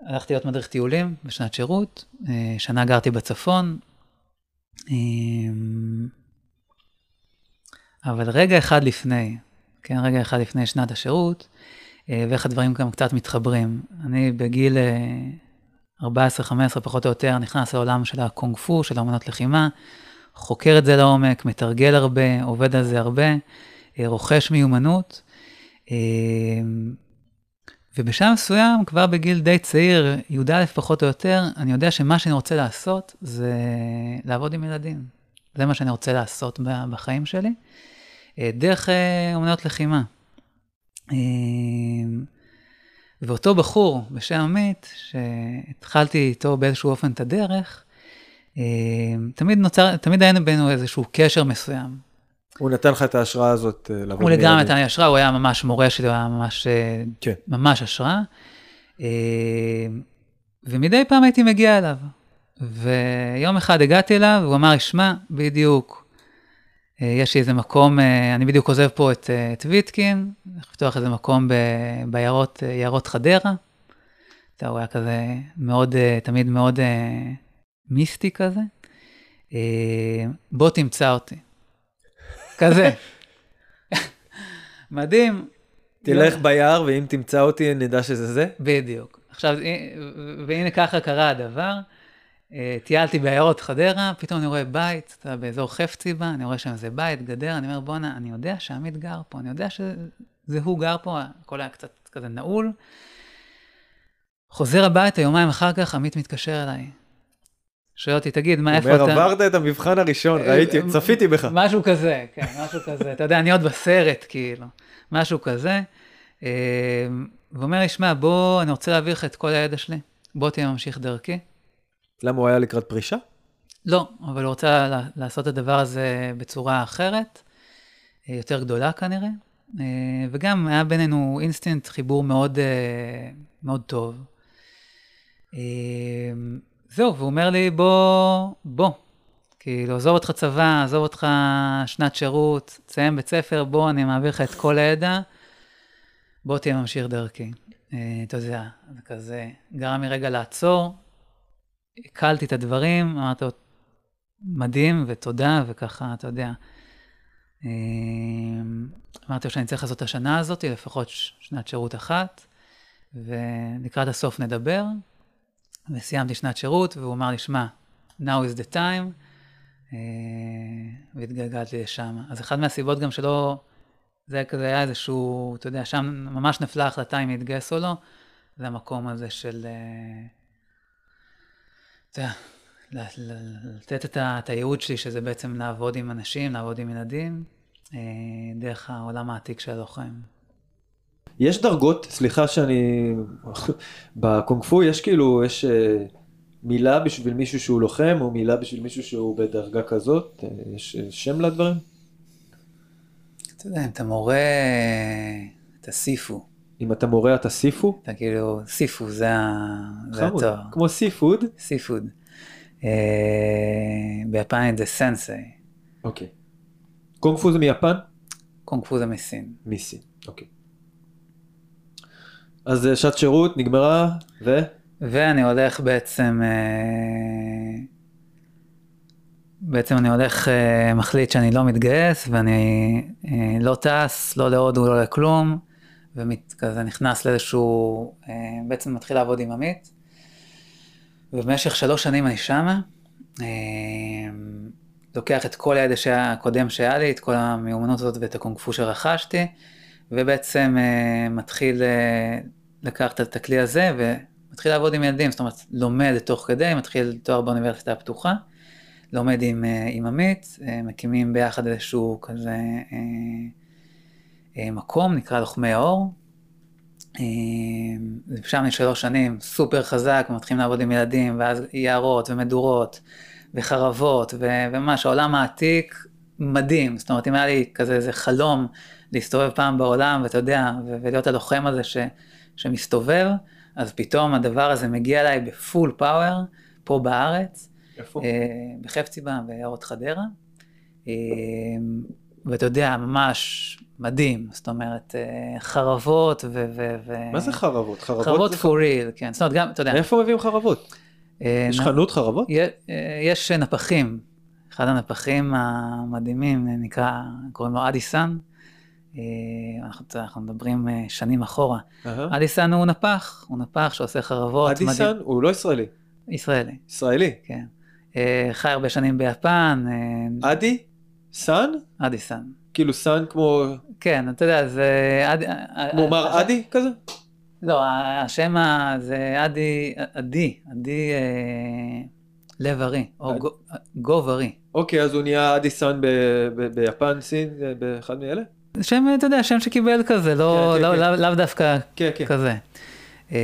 הלכתי להיות מדריך טיולים בשנת שירות, אה, שנה גרתי בצפון. אה, אבל רגע אחד לפני, כן, רגע אחד לפני שנת השירות, אה, ואיך הדברים גם קצת מתחברים. אני בגיל אה, 14-15 פחות או יותר נכנס לעולם של הקונג פו, של האמנות לחימה, חוקר את זה לעומק, מתרגל הרבה, עובד על זה הרבה, אה, רוכש מיומנות. אה, ובשלב מסוים, כבר בגיל די צעיר, י"א פחות או יותר, אני יודע שמה שאני רוצה לעשות זה לעבוד עם ילדים. זה מה שאני רוצה לעשות בחיים שלי, אה, דרך אומנויות לחימה. ואותו בחור בשם עמית, שהתחלתי איתו באיזשהו אופן את הדרך, תמיד נוצר, תמיד היינו בינינו איזשהו קשר מסוים. הוא נתן לך את ההשראה הזאת אה, לעבוד הוא לגמרי. נתן לי השראה, הוא היה ממש מורה שלי, הוא היה ממש, אה, כן. ממש השראה. אה, ומדי פעם הייתי מגיע אליו. ויום אחד הגעתי אליו, והוא אמר לי, שמע, בדיוק, אה, יש לי איזה מקום, אני בדיוק עוזב פה את, את ויטקין, הולך לפתוח איזה מקום ב- ביערות יערות חדרה. אתה, הוא היה כזה מאוד, תמיד מאוד מיסטי כזה. אה, בוא תמצא אותי. כזה. מדהים. תלך ביער, ואם תמצא אותי, נדע שזה זה. בדיוק. עכשיו, והנה ככה קרה הדבר. אה, טיילתי בעיירות חדרה, פתאום אני רואה בית, אתה באזור חפציבה, אני רואה שם איזה בית, גדר, אני אומר, בואנה, אני יודע שעמית גר פה, אני יודע שזה הוא גר פה, הכל היה קצת כזה נעול. חוזר הביתה, יומיים אחר כך, עמית מתקשר אליי. שואל אותי, תגיד, מה, איפה אומר, אתה? עברת את המבחן הראשון, ראיתי, אה, צפיתי בך. משהו כזה, כן, משהו כזה. אתה יודע, אני עוד בסרט, כאילו. משהו כזה. אה, והוא אומר לי, שמע, בוא, אני רוצה להעביר לך את כל הידע שלי. בוא תהיה ממשיך דרכי. למה הוא היה לקראת פרישה? לא, אבל הוא רוצה לעשות את הדבר הזה בצורה אחרת, אה, יותר גדולה כנראה, אה, וגם היה בינינו אינסטנט חיבור מאוד, אה, מאוד טוב. זהו, והוא אומר לי, בוא, בוא, כאילו, עזוב אותך צבא, עזוב אותך שנת שירות, תסיים בית ספר, בוא, אני מעביר לך את כל הידע, בוא תהיה ממשיך דרכי. אה, אתה יודע, זה כזה, גרם לי רגע לעצור, הקלתי את הדברים, אמרתי לו, מדהים ותודה, וככה, אתה יודע. אה, אמרתי לו שאני צריך לעשות את השנה הזאת, לפחות שנת שירות אחת, ולקראת הסוף נדבר. וסיימתי שנת שירות, והוא אמר לי, שמע, now is the time, אה, והתגלגלתי לשם. אז אחת מהסיבות גם שלא, זה כזה היה איזשהו, אתה יודע, שם ממש נפלה החלטה אם להתגייס או לא, זה המקום הזה של, אה, אתה יודע, לתת את את הייעוד שלי, שזה בעצם לעבוד עם אנשים, לעבוד עם ילדים, אה, דרך העולם העתיק של הלוחם. יש דרגות, סליחה שאני... בקונג פו יש כאילו, יש אה, מילה בשביל מישהו שהוא לוחם, או מילה בשביל מישהו שהוא בדרגה כזאת? אה, יש אה, שם לדברים? אתה יודע, אם אתה מורה, אתה סיפו. אם אתה מורה אתה סיפו? אתה כאילו, סיפו, זה. התואר. כמו seafood? סיפוד. אה, ביפנית זה סנסei, אוקיי. קונג פו זה מיפן? קונג פו זה מסין. מסין, אוקיי. אז אה, שעת שירות נגמרה, ו? ואני הולך בעצם, אה, בעצם אני הולך, אה, מחליט שאני לא מתגייס, ואני לא טס, לא להודו, לא לכלום, וכזה נכנס לאיזשהו, בעצם מתחיל לעבוד עם עמית, ובמשך שלוש שנים אני שמה, לוקח את כל הידע הקודם שהיה לי, את כל המיומנות הזאת ואת הקונג פו שרכשתי, ובעצם אה, מתחיל אה, לקחת את הכלי הזה ומתחיל לעבוד עם ילדים, זאת אומרת, לומד תוך כדי, מתחיל תואר באוניברסיטה הפתוחה, לומד עם, אה, עם עמית, מקימים ביחד איזשהו כזה מקום, נקרא לוחמי האור. שם אני שלוש שנים, סופר חזק, מתחילים לעבוד עם ילדים, ואז יערות ומדורות וחרבות, ו- וממש העולם העתיק מדהים. זאת אומרת, אם היה לי כזה איזה חלום להסתובב פעם בעולם, ואתה יודע, ולהיות הלוחם הזה ש- שמסתובב, אז פתאום הדבר הזה מגיע אליי בפול פאוור, פה בארץ, איפה? אה, בחפציבה, ביערות חדרה. אה, ואתה יודע, ממש מדהים, זאת אומרת, אה, חרבות ו... ו- ו- מה זה חרבות? חרבות חרבות זה for real, כן. זאת אומרת, גם, אתה יודע, מאיפה מביאים חרבות? אה, יש נ- חנות חרבות? יה- אה, יש נפחים, אחד הנפחים המדהימים אה, נקרא, קוראים לו אדיסן. אה, אנחנו, אנחנו מדברים אה, שנים אחורה. אהה. אדיסן הוא נפח, הוא נפח שעושה חרבות. אדיסן מדהים. הוא לא ישראלי, ישראלי, ישראלי. כן. אה, חי הרבה שנים ביפן, אדי? סאן? אדיסן. כאילו סאן כמו כן, אתה יודע, זה... אדי- כמו מר אה, אדי כזה? לא, השם ה- זה אדי, עדי אה, לב ארי, או גוב ארי. אוקיי, אז הוא נהיה אדי סאן ב- ב- ביפן, סין, באחד מאלה? שם, אתה יודע, שם שקיבל כזה, לא, כן, כן, לא, כן. לאו לאו דווקא כן, כן. כזה. אה,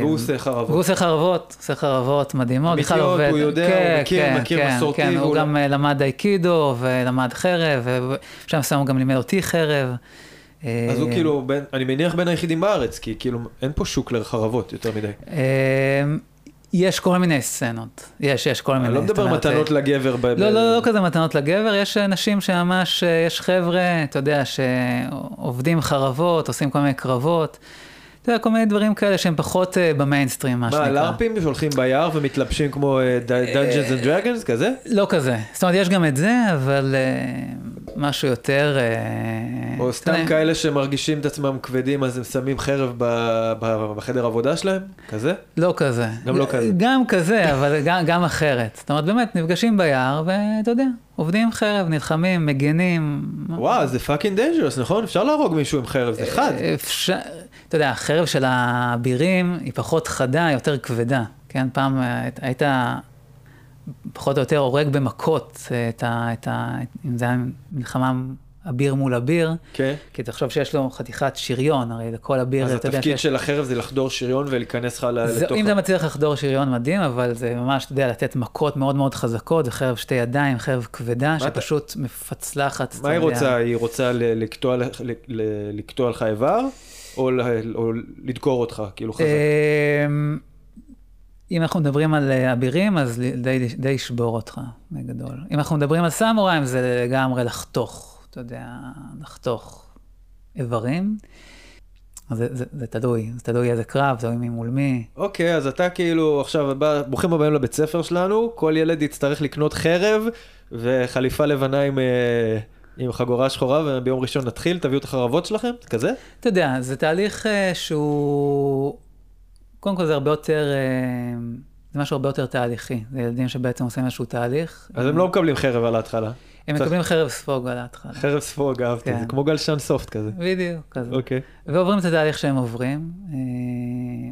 והוא עושה חרבות. והוא עושה חרבות, עושה חרבות מדהימות, אמיתיות. הוא יודע, הוא כן, מכיר, כן, מכיר כן, מסורתי, כן, הוא גם לא- אה, למד אייקידו ולמד חרב, ובשלב מסוים הוא גם לימד אותי חרב. אז הוא אה, כאילו, בין- אני מניח בין היחידים בארץ, כי כאילו אין פה שוק לחרבות יותר מדי. אה, יש כל מיני סצנות, יש, יש כל מיני. אני לא מדבר מתנות לגבר. ב- לא, ב- לא, לא כזה מתנות לגבר, יש נשים שממש, אה, יש חבר'ה, אתה יודע, שעובדים חרבות, עושים כל מיני קרבות. אתה יודע, כל מיני דברים כאלה שהם פחות אה, במיינסטרים, מה שנקרא. מה, לארפים שהולכים ביער ומתלבשים כמו אה, Dungeons and Dragons כזה? לא כזה. זאת אומרת, יש גם את זה, אבל אה, משהו יותר... אה, או סתם כאלה שמרגישים את עצמם כבדים אז הם שמים חרב ב- ב- בחדר עבודה שלהם? כזה? לא כזה. גם לא כזה. גם כזה, אבל גם, גם אחרת. זאת אומרת, באמת, נפגשים ביער, ואתה יודע, עובדים עם חרב, נלחמים, מגנים. וואו, זה fucking dangerous, נכון? אפשר להרוג מישהו עם חרב, זה חד. אפשר, אתה יודע, החרב של האבירים היא פחות חדה, יותר כבדה. כן, פעם אה, היית פחות או יותר הורג במכות אה, את ה... את ה אם זה היה מלחמה אביר מול אביר, כן. כי תחשוב שיש לו חתיכת שריון, הרי לכל אביר, אז התפקיד שיש... של החרב זה לחדור שריון ולהיכנס לך לתוך... אם אתה מצליח לחדור שריון מדהים, אבל זה ממש, אתה יודע, לתת מכות מאוד מאוד חזקות, זה חרב שתי ידיים, חרב כבדה, אתה- שפשוט מפצלחת. אתה מה היא. רוצה? היא רוצה לקטוע לקטוע לך איבר? או או לדקור אותך, כאילו חזק? אמ, אם אנחנו מדברים על אה, אבירים, אז די ישבור אותך, בגדול. אם אנחנו מדברים על סמוראים, זה לגמרי לחתוך, אתה יודע, לחתוך איברים. זה, זה, זה תלוי, זה תלוי איזה קרב, תלוי מי מול מי. אוקיי, אז אתה כאילו עכשיו, בא- ברוכים הבאים לבית ספר שלנו, כל ילד יצטרך לקנות חרב וחליפה לבנה עם, אה, עם חגורה שחורה, וביום ראשון נתחיל, תביאו את החרבות שלכם, כזה? אתה יודע, זה תהליך אה, שהוא... קודם כל זה הרבה יותר... אה, זה משהו הרבה יותר תהליכי. זה ילדים שבעצם עושים איזשהו תהליך. אז הם לא מקבלים חרב על ההתחלה. הם צריך- מקבלים חרב ספוג על ההתחלה. חרב ספוג, אהבתי, כן. זה כמו גלשן סופט כזה. בדיוק, כזה. אוקיי. ועוברים את התהליך שהם עוברים. אה,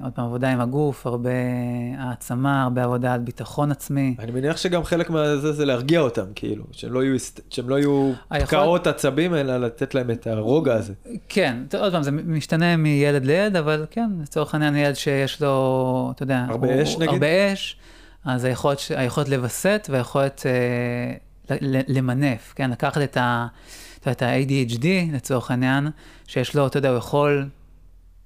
עוד פעם, עבודה עם הגוף, הרבה העצמה, הרבה עבודה על ביטחון עצמי. אני מניח שגם חלק מהזה זה להרגיע אותם, כאילו, שהם לא יהיו, שהם לא יהיו היכול- פקעות עצבים, אלא לתת להם את הרוגע הזה. כן, עוד פעם, זה משתנה מילד לילד, אבל כן, לצורך העניין ילד שיש לו, אתה יודע, הרבה הוא- אש, נגיד? הרבה אש, אז היכולת, היכולת לווסת והיכולת אה, למנף, כן, לקחת את ה... את ה-ADHD לצורך העניין, שיש לו, אתה יודע, הוא יכול,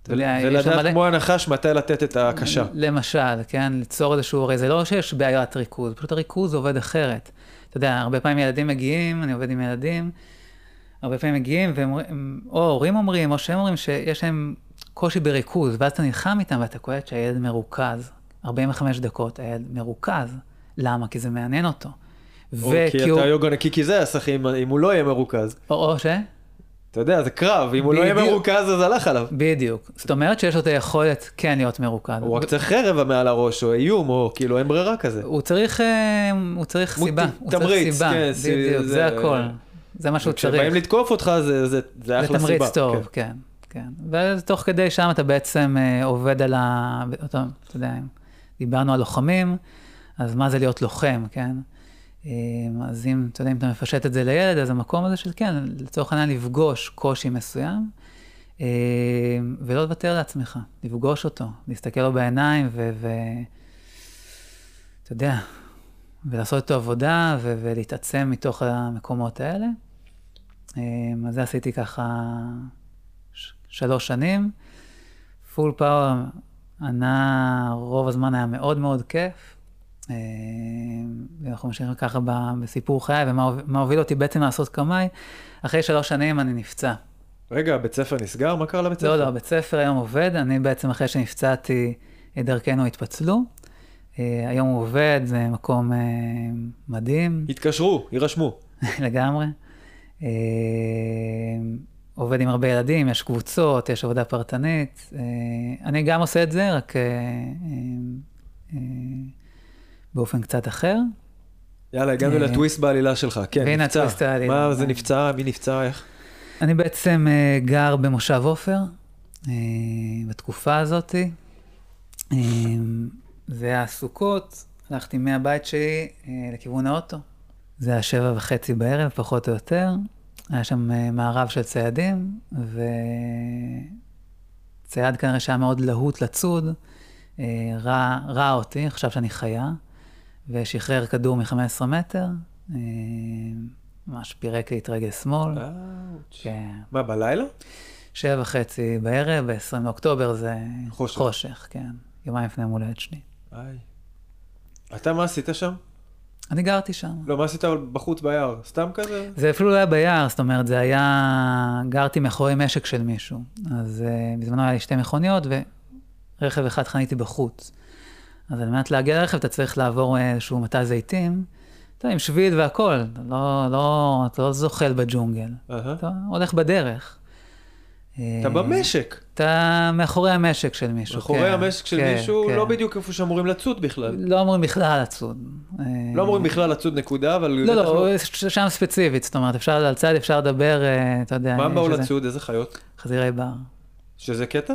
אתה יודע, ולדעת מלא... כמו הנחש מתי לתת את הקשה. למשל, כן, ליצור איזשהו, הרי זה לא שיש בעיית ריכוז, פשוט הריכוז עובד אחרת. אתה יודע, הרבה פעמים ילדים מגיעים, אני עובד עם ילדים, הרבה פעמים מגיעים, והם, הם- או ההורים אומרים, או שהם אומרים שיש להם קושי בריכוז, ואז אתה נלחם איתם ואתה קולט שהילד מרוכז. 45 דקות, הילד מרוכז. למה? כי זה מעניין אותו. או כי אתה יוגה נקי כי זה הסך אם אם הוא לא יהיה מרוכז. או ש... אתה יודע, זה קרב, אם הוא לא יהיה. מרוכז אז הלך עליו. בדיוק. זאת אומרת שיש לו את היכולת כן להיות מרוכז. הוא רק צריך חרב מעל הראש, או איום, או כאילו אין ברירה כזה. הוא צריך, אה, סיבה. הוא צריך תמריץ, סיבה. כן, בדיוק, זה- זה הכל. זה מה שהוא צריך. כשבאים לתקוף אותך זה- זה זה זה אחלה סיבה. תמריץ טוב, כן. כן, כן. ותוך כדי שם אתה בעצם אה, עובד על ה... אתה יודע, דיברנו על לוחמים, אז מה זה להיות לוחם, כן? אה, אז אם, אתה יודע, אם אתה מפשט את זה לילד, אז המקום הזה של כן, לצורך העניין לפגוש קושי מסוים, אה, ולא לוותר לעצמך, לפגוש אותו, להסתכל לו בעיניים ו... ו... אתה יודע, ולעשות איתו עבודה ו- ולהתעצם מתוך המקומות האלה. אה, אז זה עשיתי ככה ש- שלוש שנים. פול פאוור ענה, רוב הזמן היה מאוד מאוד כיף. אה, ואנחנו ממשיכים ככה בסיפור חיי, ומה הוב- מה הוביל אותי בעצם לעשות קמאי. אחרי שלוש שנים אני נפצע. רגע, הבית ספר נסגר? מה קרה לבית ספר? לא, לא, הבית ספר היום עובד, אני בעצם אחרי שנפצעתי, דרכנו התפצלו. אה, היום הוא עובד, זה מקום אה, מדהים. התקשרו, יירשמו. לגמרי. אה, עובד עם הרבה ילדים, יש קבוצות, יש עבודה פרטנית. אה, אני גם עושה את זה, רק אה, אה, אה, באופן קצת אחר. יאללה, הגענו אה, לטוויסט בעלילה שלך. כן, והנה נפצע. הטוויסט העלילה. מה זה נפצע? מי נפצע? איך? אני בעצם אה, גר במושב עופר, אה, בתקופה הזאתי. אה, זה היה סוכות, הלכתי מהבית שלי לכיוון האוטו. זה היה שבע וחצי בערב, פחות או יותר. היה שם מארב של ציידים, וצייד כנראה שהיה מאוד להוט לצוד, אה, ראה, ראה אותי, חשב שאני חיה, ושחרר כדור מ-15 מטר, אה, ממש פירק לי את רגל שמאל. אאוץ'. כן. מה, בלילה? שבע וחצי בערב, ב-20 לאוקטובר זה חושך. חושך, כן. יומיים לפני יום הולדת שלי. איי. אתה מה עשית שם? אני גרתי שם. לא, מה עשית בחוץ ביער? סתם כזה? זה אפילו לא היה ביער, זאת אומרת, זה היה... גרתי מאחורי משק של מישהו. אז uh, בזמנו היה לי שתי מכוניות, ורכב אחד חניתי בחוץ. אז על מנת להגיע לרכב, אתה צריך לעבור אה, איזשהו מטע זיתים, אתה יודע, עם שביל והכול. אתה לא, לא, אתה לא זוחל בג'ונגל, אהה. אתה הולך בדרך. אתה במשק. אתה מאחורי המשק של מישהו. מאחורי כן, המשק של כן, מישהו, כן. לא בדיוק איפה שאמורים לצוד בכלל. לא אמורים בכלל לצוד. אה, לא אמורים בכלל לצוד נקודה, אבל... לא, לא, ש- שם ספציפית, זאת אומרת, אפשר על צד, אפשר לדבר, אה, אתה יודע. מה באו שזה- לצוד? איזה חיות? חזירי בר. שזה קטע?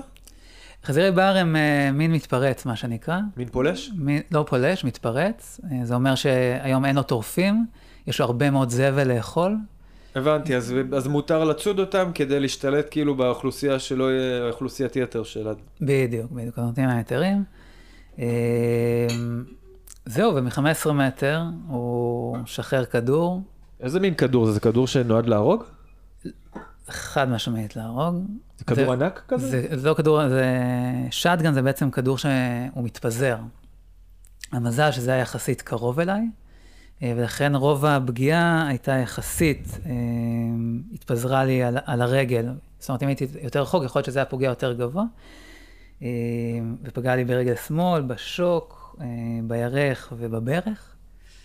חזירי בר הם אה, מין מתפרץ, מה שנקרא. מין פולש? מין, לא פולש, מתפרץ. אה, זה אומר שהיום אין לו טורפים, יש לו הרבה מאוד זבל לאכול. הבנתי, אז, אז מותר לצוד אותם כדי להשתלט כאילו באוכלוסייה שלא יהיה אוכלוסיית יתר של... ה- בדיוק, בדיוק, נותנים להם היתרים. אה, זהו, ומ-15 מטר הוא שחרר כדור, איזה מין כדור זה? זה כדור שנועד להרוג? חד משמעית להרוג. זה כדור ענק כזה? זה, זה לא כדור, זה... שטגן זה בעצם כדור שהוא מתפזר. המזל שזה היה יחסית קרוב אליי, אה, ולכן רוב הפגיעה הייתה יחסית, אה, התפזרה לי על, על הרגל. זאת אומרת, אם הייתי יותר רחוק, יכול להיות שזה היה פוגע יותר גבוה. אה, ופגע לי ברגל שמאל, בשוק, בירך ובברך.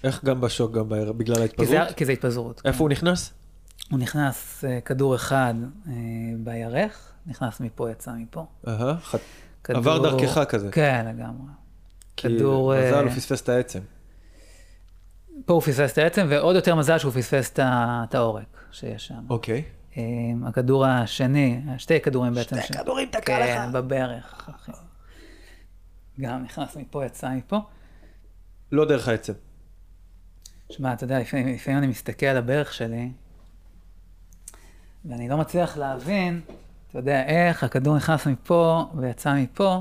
איך גם בשוק, גם בערב, בגלל כי ההתפזרות? זה, כי זה התפזרות. איפה הוא נכנס? הוא נכנס אה, כדור אחד אה, בירך, נכנס מפה, יצא מפה. אהה, כדור... עבר דרכך כזה. כן, לגמרי. כי כדור... מזל, אה, הוא פספס את העצם. פה הוא פספס את העצם, ועוד יותר מזל שהוא פספס את העורק שיש שם. אוקיי. הכדור השני, שתי כדורים בעצם. שתי כדורים תקע כן, לך. בברך. אחי. גם נכנס מפה, יצא מפה. לא דרך העצם. שמע, אתה יודע, לפעמים, לפעמים אני מסתכל על הברך שלי, ואני לא מצליח להבין, אתה יודע, איך הכדור נכנס מפה ויצא מפה,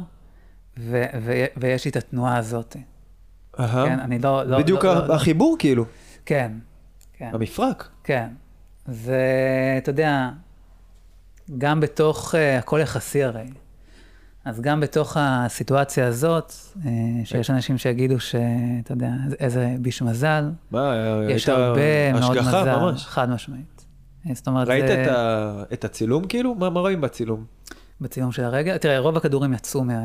ו- ו- ויש לי את התנועה הזאת. אהה. כן, אני לא... לא בדיוק לא, ה- לא, החיבור כאילו, כן, כן, המפרק. כן. ואתה יודע, גם בתוך, אה, הכל יחסי הרי. אז גם בתוך הסיטואציה הזאת, אה, שיש אנשים שיגידו שאתה יודע, איזה ביש מזל, מה, יש היית הרבה מאוד השגחה מזל, ממש. חד משמעית. זאת אומרת, ראית זה את ה- את הצילום כאילו? מה מה רואים בצילום? בצילום של הרגל, תראה, רוב הכדורים יצאו מה,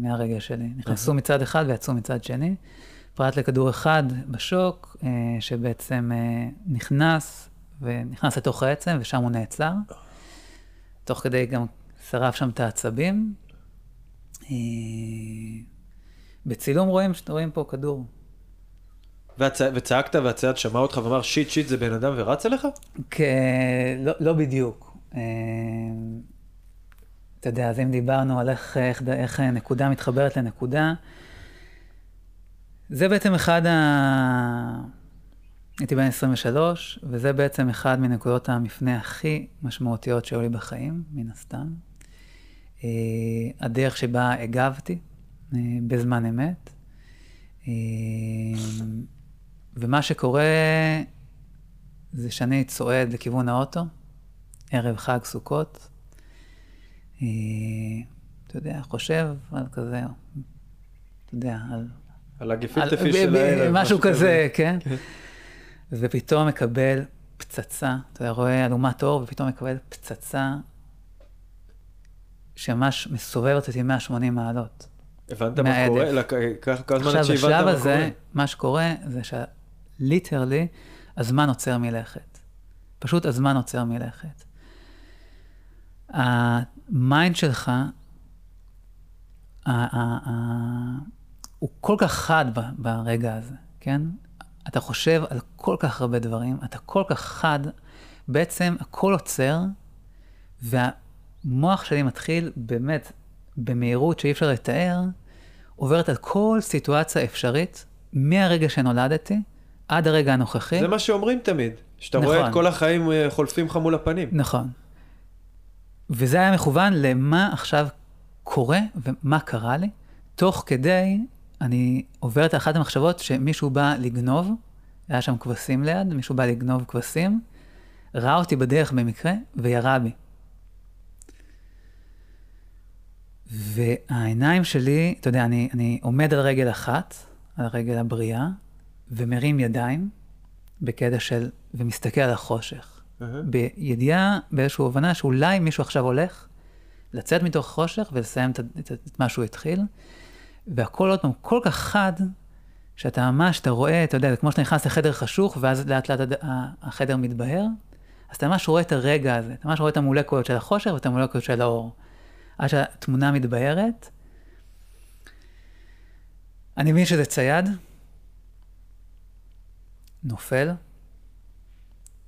מהרגל שלי, נכנסו מצד אחד ויצאו מצד שני, פרט לכדור אחד בשוק, אה, שבעצם אה, נכנס ונכנס לתוך העצם ושם הוא נעצר. תוך כדי גם שרף שם את העצבים. אה, בצילום רואים, רואים פה כדור. והצ- וצעקת והצייד שמע אותך ואמר שיט שיט זה בן אדם ורץ אליך? כ... לא, לא בדיוק. אה, אתה יודע, אז אם דיברנו על איך, איך, איך נקודה מתחברת לנקודה, זה בעצם אחד ה... הייתי בן 23, וזה בעצם אחד מנקודות המפנה הכי משמעותיות שהיו לי בחיים, מן הסתם. אה, הדרך שבה הגבתי אה, בזמן אמת. ומה שקורה זה שאני צועד לכיוון האוטו, ערב חג סוכות. אה, אתה יודע, חושב על כזה, אתה יודע, על... על פיש של הערב. משהו כזה, כן? ופתאום מקבל פצצה, אתה רואה אלומת אור, ופתאום מקבל פצצה שממש מסובבת אותי 180 מעלות. הבנת מה. קורה? לק- לקח כמה זמן עכשיו, עד שהבנת בשלב מה הזה, קורה. מה שקורה זה ש literally הזמן עוצר מלכת. פשוט הזמן עוצר מלכת. ה mind שלך, ה- ה- ה- הוא כל כך חד ב- ברגע הזה, כן? אתה חושב על כל כך הרבה דברים, אתה כל כך חד, בעצם הכל עוצר, והמוח שלי מתחיל באמת במהירות שאי אפשר לתאר, עוברת על כל סיטואציה אפשרית, מהרגע שנולדתי עד הרגע הנוכחי. זה מה שאומרים תמיד, שאתה נכון. רואה את כל החיים אה, חולפים לך מול הפנים. נכון. וזה היה מכוון למה עכשיו קורה ומה קרה לי, תוך כדי, אני עוברת על אחת המחשבות שמישהו בא לגנוב, היה שם כבשים ליד, מישהו בא לגנוב כבשים, ראה אותי בדרך במקרה וירה בי. והעיניים שלי, אתה יודע, אני, אני עומד על רגל אחת, על רגל הבריאה, ומרים ידיים בקטע של, ומסתכל על החושך. אהה. בידיעה, באיזושהי הבנה שאולי מישהו עכשיו הולך לצאת מתוך החושך ולסיים את, את, את מה שהוא התחיל, והכל עוד פעם כל כך חד, שאתה ממש, אתה רואה, אתה יודע, זה כמו שאתה נכנס לחדר חשוך, ואז לאט לאט החדר מתבהר, אז אתה ממש רואה את הרגע הזה, אתה ממש רואה את המולקולות של החושך ואת המולקולות של האור. עד שהתמונה מתבהרת. אני מבין שזה צייד, נופל,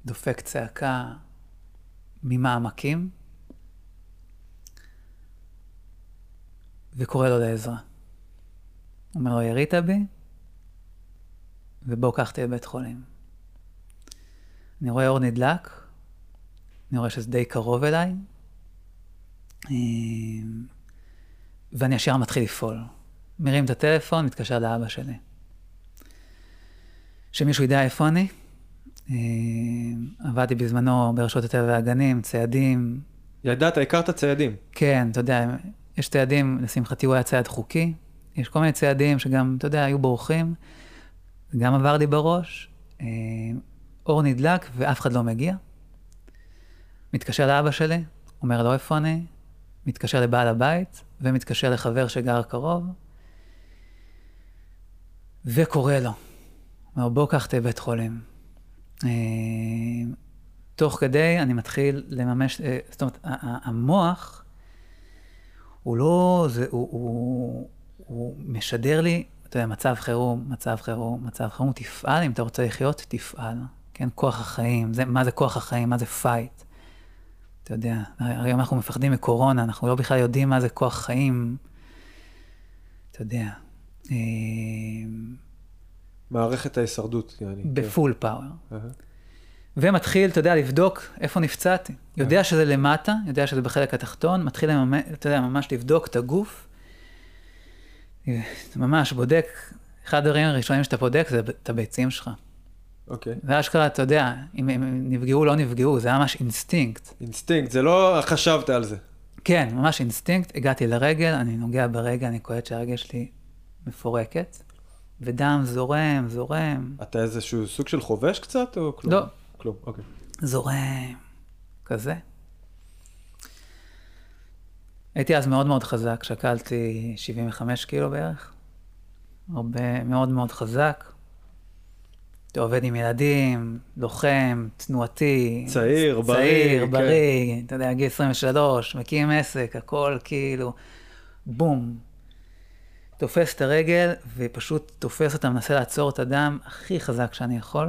דופק צעקה ממעמקים, וקורא לו לעזרה. אומר לו, ירית בי, ובוא קח אותי לבית חולים. אני רואה אור נדלק, אני רואה שזה די קרוב אליי, אה, ואני ישר מתחיל לפעול. מרים את הטלפון, מתקשר לאבא שלי. שמישהו ידע איפה אני. אה, עבדתי בזמנו ברשות הטבע והגנים, ציידים. ידעת, הכרת ציידים. כן, אתה יודע, יש ציידים, לשמחתי הוא היה צייד חוקי. יש כל מיני ציידים שגם, אתה יודע, היו בורחים. גם עבר לי בראש. אה, אור נדלק ואף אחד לא מגיע. מתקשר לאבא שלי, אומר לו איפה אני, מתקשר לבעל הבית, ומתקשר לחבר שגר קרוב, וקורא לו. אומר, בוא קח את בית חולים. אה, תוך כדי אני מתחיל לממש, אה, זאת אומרת, המוח, הוא לא, זה, הוא, הוא, הוא משדר לי, אתה יודע, מצב חירום, מצב חירום, מצב חירום, תפעל, אם אתה רוצה לחיות, תפעל. כן, כוח החיים, זה, מה זה כוח החיים, מה זה פייט. אתה יודע, היום אנחנו מפחדים מקורונה, אנחנו לא בכלל יודעים מה זה כוח חיים. אתה יודע. מערכת ההישרדות, יעני. כן. ב full power. ומתחיל, אתה יודע, לבדוק איפה נפצעתי. יודע שזה למטה, יודע שזה בחלק התחתון, מתחיל, אתה יודע, ממש לבדוק את הגוף. ממש בודק, אחד הדברים הראשונים שאתה בודק זה את הביצים שלך. אוקיי. זה אשכרה, אתה יודע, אם הם נפגעו או לא נפגעו, זה היה ממש אינסטינקט. אינסטינקט, זה לא חשבת על זה. כן, ממש אינסטינקט. הגעתי לרגל, אני נוגע ברגל, אני קולט שהרגל שלי מפורקת, ודם זורם, זורם. אתה איזשהו סוג של חובש קצת, או כלום? לא. כלום, אוקיי. זורם, כזה. הייתי אז מאוד מאוד חזק, שקלתי 75 קילו בערך. הרבה, מאוד מאוד חזק. אתה עובד עם ילדים, לוחם, תנועתי. צעיר, בריא. צעיר, בריא, כן. אתה יודע, גיל 23, מקים עסק, הכל כאילו, בום. תופס את הרגל ופשוט תופס אותה, מנסה לעצור את הדם הכי חזק שאני יכול.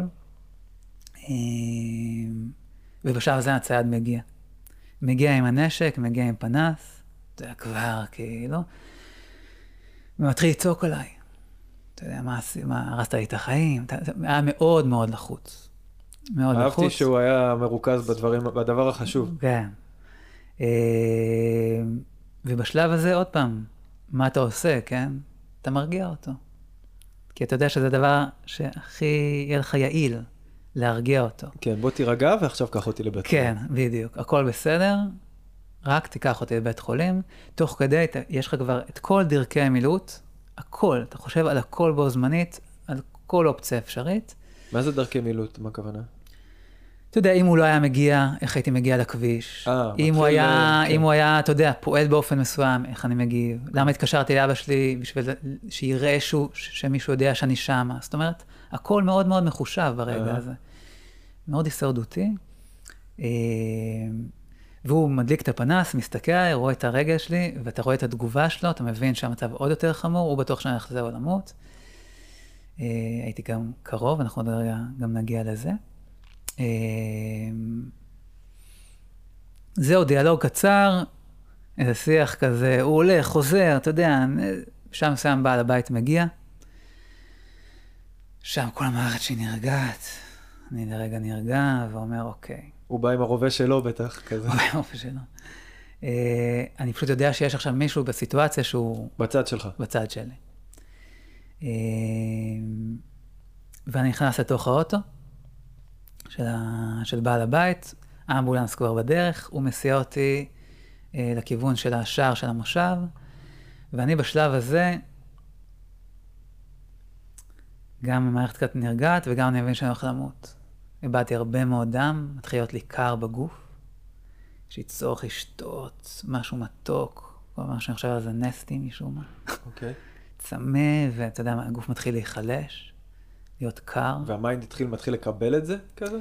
אמ, ובשלב הזה הצייד מגיע. מגיע עם הנשק, מגיע עם פנס, אתה יודע, כבר כאילו, ומתחיל לצעוק עליי. אתה יודע, מה, מה הרסת לי את החיים, היה מאוד מאוד לחוץ. מאוד אהבתי לחוץ. אהבתי שהוא היה מרוכז בדברים, בדבר החשוב. כן. אמ, ובשלב הזה, עוד פעם, מה אתה עושה, כן? אתה מרגיע אותו. כי אתה יודע שזה הדבר שהכי יהיה לך יעיל. להרגיע אותו. כן, בוא תירגע ועכשיו קח אותי לבית חולים. כן, בדיוק. הכל בסדר, רק תיקח אותי לבית חולים. תוך כדי, יש לך כבר את כל דרכי המילוט, הכל, אתה חושב על הכל בו זמנית, על כל אופציה אפשרית. מה זה דרכי מילוט? מה הכוונה? אתה יודע, אם הוא לא היה מגיע, איך הייתי מגיע לכביש? אה, אם הוא היה, כן. אם הוא היה, אתה יודע, פועל באופן מסוים, איך אני מגיב? למה התקשרתי לאבא שלי בשביל שיראה שהוא, שמישהו יודע שאני שמה? זאת אומרת, הכל מאוד מאוד מחושב ברגע הזה. מאוד הישרדותי. אה, והוא מדליק את הפנס, מסתכל רואה את הרגל שלי, ואתה רואה את התגובה שלו, אתה מבין שהמצב עוד יותר חמור, הוא בטוח שאני הולך לזה עולמות. אה, הייתי גם קרוב, אנחנו עוד רגע גם נגיע לזה. אה, זהו, דיאלוג קצר, איזה שיח כזה, הוא הולך, חוזר, אתה יודע, שם מסוים בעל הבית מגיע. שם כל המערכת שלי נרגעת, אני לרגע נרגע ואומר, אוקיי. הוא בא עם הרובה שלו בטח, כזה. הוא בא עם הרובה שלו. Uh, אני פשוט יודע שיש עכשיו מישהו בסיטואציה שהוא... בצד שלך. בצד שלי. Uh, ואני נכנס לתוך האוטו של, ה... של בעל הבית, האמבולנס כבר בדרך, הוא מסיע אותי uh, לכיוון של השער של המושב, ואני בשלב הזה גם המערכת קצת נרגעת וגם אני מבין שאני הולך למות. איבדתי הרבה מאוד דם, מתחיל להיות לי קר בגוף. יש לי צורך לשתות משהו מתוק, כל מה שאני חושב על זה נסטי משום מה. אוקיי. Okay. צמא, ואתה יודע, הגוף מתחיל להיחלש, להיות קר. וה mind התחיל, מתחיל לקבל את זה כזה?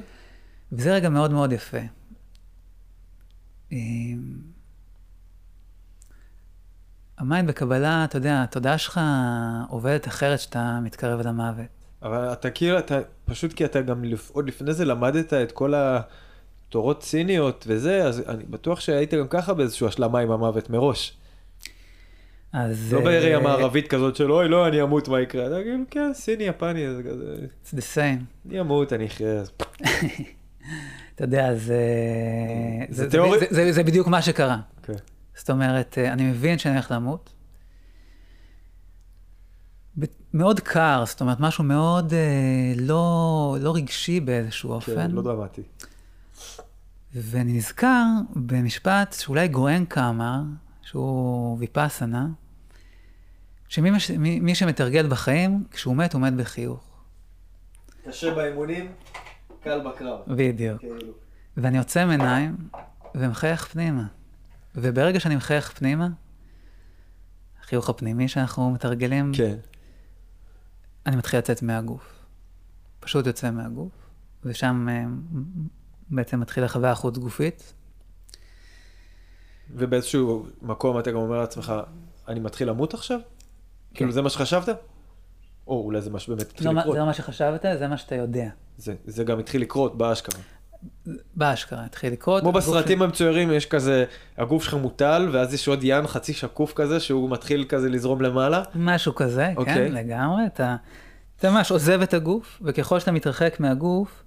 וזה רגע מאוד מאוד יפה. אמ, ה mind בקבלה, אתה יודע, התודעה שלך עובדת אחרת כשאתה מתקרב אל המוות. אבל אתה כאילו, אתה, פשוט כי אתה גם עוד לפני זה למדת את כל התורות סיניות וזה, אז אני בטוח שהיית גם ככה באיזושהי השלמה עם המוות מראש. אז... לא בראייה uh, מערבית כזאת של אוי, לא, אני אמות, מה יקרה? אתה כאילו, כן, סיני, יפני, זה כזה... It's the same. אני אמות, אני אחיה. אתה יודע, זה... זה זה- תיאורי- זה- זה- זה בדיוק מה שקרה. כן. זאת אומרת, אה, אני מבין שאני הולך למות. מאוד קר, זאת אומרת, משהו מאוד אה, לא, לא רגשי באיזשהו אופן. כן, לא דרמטי. ואני נזכר במשפט שאולי גואנקה אמר, שהוא ויפאסנה, שמי מי, מי שמתרגל בחיים, כשהוא מת, הוא מת בחיוך. קשה באימונים, קל בקרב. בדיוק. כאילו. ואני עוצם עיניים ומחייך פנימה. וברגע שאני מחייך פנימה, החיוך הפנימי שאנחנו מתרגלים, כן. אני מתחיל לצאת מהגוף. פשוט יוצא מהגוף, ושם אה, בעצם מתחילה החוויה החוץ גופית. ובאיזשהו מקום אתה גם אומר לעצמך, אני מתחיל למות עכשיו? כן. כאילו זה מה שחשבת? או אולי זה מה שבאמת התחיל לא, לקרות. זה לא מה שחשבת, זה מה שאתה יודע. זה, זה גם התחיל לקרות באשכרה. באשכרה, התחיל לקרות. כמו בסרטים ממציורים יש כזה, הגוף שלך מוטל, ואז יש עוד ין חצי שקוף כזה, שהוא מתחיל כזה לזרום למעלה. משהו כזה, אוקיי. כן, לגמרי. אתה, אתה ממש עוזב את הגוף, וככל שאתה מתרחק מהגוף,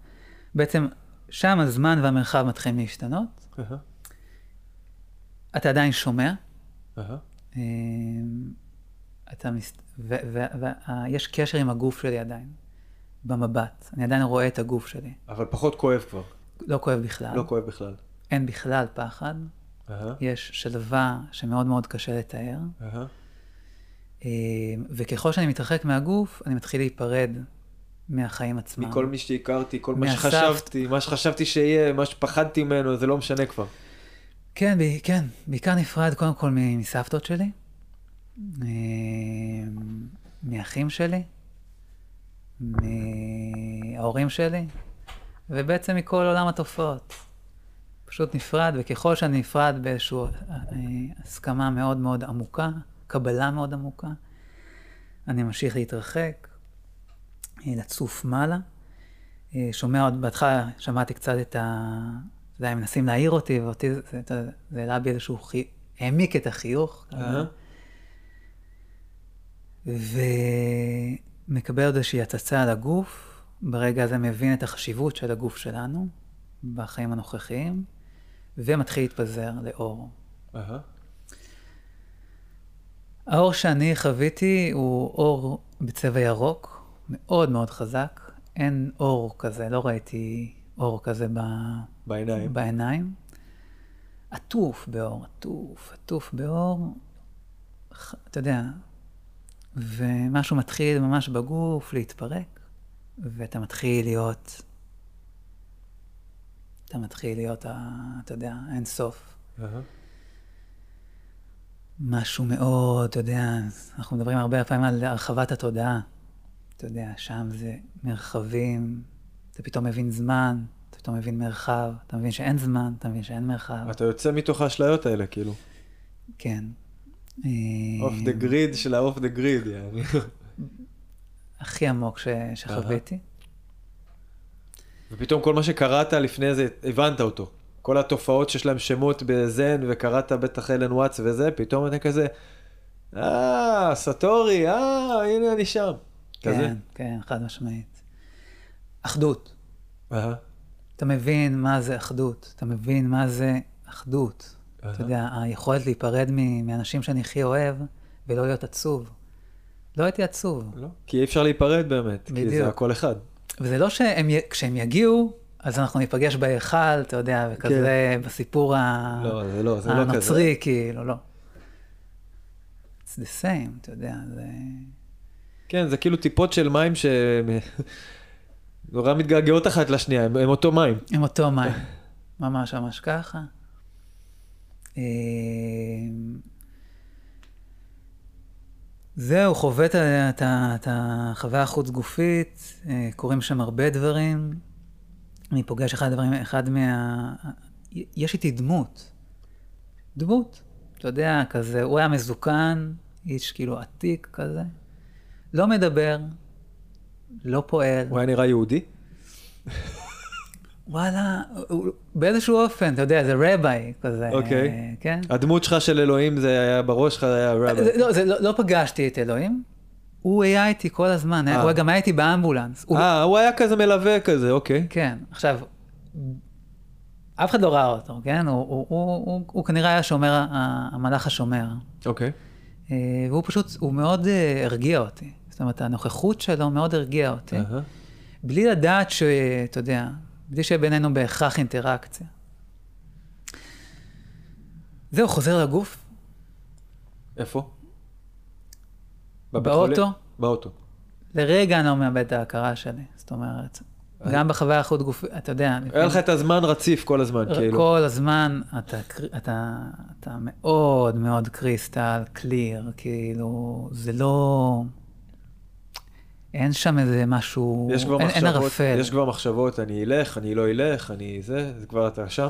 בעצם שם הזמן והמרחב מתחילים להשתנות. אתה עדיין שומע. אתה מס... ויש קשר עם הגוף שלי עדיין, במבט. אני עדיין רואה את הגוף שלי. אבל פחות כואב כבר, לא כואב בכלל. לא כואב בכלל. אין בכלל פחד. אהה, יש שלווה שמאוד מאוד קשה לתאר. אה, וככל שאני מתרחק מהגוף, אני מתחיל להיפרד מהחיים עצמם. מכל מי שהכרתי, כל מה מהסבתא. שחשבתי, מה שחשבתי שיהיה, מה שפחדתי ממנו, זה לא משנה כבר. כן, ב- כן, בעיקר נפרד קודם כל מסבתות שלי, מאחים שלי, מההורים שלי, ובעצם מכל עולם התופעות. פשוט נפרד, וככל שאני נפרד באיזושהי אה, הסכמה מאוד מאוד עמוקה, קבלה מאוד עמוקה, אני ממשיך להתרחק, אה, לצוף מעלה. אה, שומע עוד, בהתחלה שמעתי קצת את ה... אתה יודע, הם מנסים להעיר אותי, ואותי זה, העלה בי איזשהו חי... העמיק את החיוך. כזה. ומקבל עוד איזושהי הצצה על הגוף, ברגע הזה מבין את החשיבות של הגוף שלנו בחיים הנוכחיים, ומתחיל להתפזר לאור. אהה. האור שאני חוויתי הוא אור בצבע ירוק, מאוד מאוד חזק. אין אור כזה, לא ראיתי אור כזה ב... בעיניים. בעיניים. עטוף באור, עטוף, עטוף באור. אתה יודע, ומשהו מתחיל ממש בגוף להתפרק, ואתה מתחיל להיות, אתה מתחיל להיות, ה- אתה יודע, אין סוף. משהו מאוד, אתה יודע, אנחנו מדברים הרבה פעמים על הרחבת התודעה. אתה יודע, שם זה מרחבים, אתה פתאום מבין זמן, אתה פתאום מבין מרחב, אתה מבין שאין זמן, אתה מבין שאין מרחב. אתה יוצא מתוך האשליות האלה, כאילו. כן. off the grid של ה off the grid, יעני. הכי עמוק ש... שחוויתי. ופתאום כל מה שקראת לפני זה, הבנת אותו. כל התופעות שיש להם שמות בזן, וקראת בטח אלן וואטס וזה, פתאום אתה כזה, אה, סטורי, אה, הנה אני שם. כזה. כן, כן, חד משמעית. אחדות. אהה, אתה מבין מה זה אחדות, אתה מבין מה זה אחדות. אתה יודע, היכולת להיפרד מאנשים שאני הכי אוהב ולא להיות עצוב. לא הייתי עצוב. לא, כי אי אפשר להיפרד באמת, כי בדיוק. זה הכל אחד. וזה לא שהם, י- כשהם יגיעו, אז אנחנו ניפגש בהיכל, אתה יודע, וכזה בסיפור ה... כן. לא, זה לא, זה לא כזה. הנוצרי, כאילו, לא. It's the same, אתה יודע, זה... כן, זה כאילו טיפות של מים ש... נורא מתגעגעות אחת לשנייה, הם, הם אותו מים. עם אותו מים, ממש ממש ככה. אה, זהו, חווה את החוויה החוץ גופית, אה, קורים שם הרבה דברים. אני פוגש אחד הדברים, אחד מה... יש איתי דמות. דמות. אתה יודע, כזה, הוא היה מזוקן, איש כאילו עתיק כזה. לא מדבר, לא פועל. הוא היה נראה יהודי? וואלה, הוא- באיזשהו אופן, אתה יודע, זה רביי כזה, אוקיי. אה, כן? הדמות שלך של אלוהים זה היה בראש שלך, זה היה רבי. זה- לא, זה לא, לא פגשתי את אלוהים, הוא היה איתי כל הזמן, היה- אה. הוא גם היה איתי באמבולנס. הוא- אה, הוא היה כזה מלווה כזה, אוקיי. כן, עכשיו, אף אחד לא ראה אותו, כן? הוא, הוא, הוא, הוא, הוא כנראה היה שומר, המלאך השומר. אוקיי. אה, והוא פשוט, הוא מאוד אה, הרגיע אותי. זאת אומרת, הנוכחות שלו מאוד הרגיעה אותי. אהה. בלי לדעת שאתה יודע, בלי שיהיה בינינו בהכרח אינטראקציה. זהו, חוזר לגוף, איפה? באוטו. באוטו. לרגע אני לא מאבד את ההכרה שלי. זאת אומרת, גם בחוויה החוץ גופית, אתה יודע, היה לך את הזמן רציף כל הזמן, כאילו. כל הזמן אתה, אתה, אתה מאוד מאוד קריסטל, קליר, כאילו, זה לא... אין שם איזה משהו, יש כבר אין, אין מחשבות, ערפל. יש כבר מחשבות, אני אלך, אני לא אלך, אני זה, זה כבר אתה שם?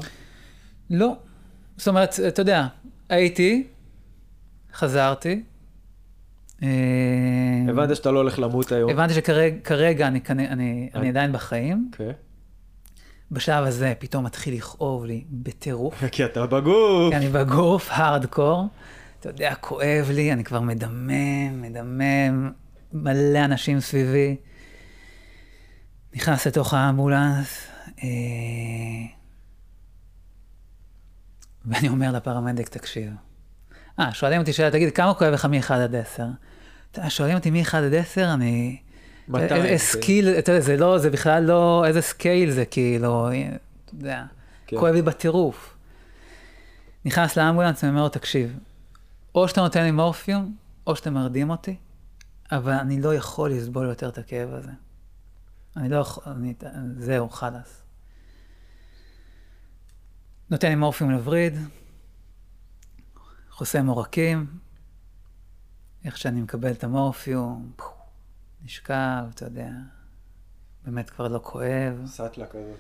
לא. זאת אומרת, אתה יודע, הייתי, חזרתי. אה, הבנת שאתה לא הולך למות היום? הבנתי שכרגע אני, כנ- אני, אני עדיין בחיים. אוקיי. בשלב הזה פתאום מתחיל לכאוב לי בטירוף. כי אתה בגוף. כי אני בגוף, הארדקור. אתה יודע, כואב לי, אני כבר מדמם, מדמם, מלא אנשים סביבי. נכנס לתוך האמבולנס, אה, ואני אומר לפרמדיק, תקשיב. אה, שואלים אותי שאלה, תגיד, כמה כואב לך מ-1 עד 10? אתה יודע, שואלים אותי מ-1 עד 10, אני... 200, איזה כן. scale, אתה יודע, זה לא, זה בכלל לא, איזה scale זה, כאילו, אתה יודע, כן. כואב לי בטירוף. נכנס לאמבולנס ואומר לו, תקשיב, או שאתה נותן לי מורפיום, או שאתה מרדים אותי, אבל אני לא יכול לסבול יותר את הכאב הזה. אני לא יכול, אני, זהו, חלאס. נותן לי מורפיום לווריד, חוסם עורקים, איך שאני מקבל את המורפיום, נשכב, אתה יודע, באמת כבר לא כואב. סאטלה כזאת.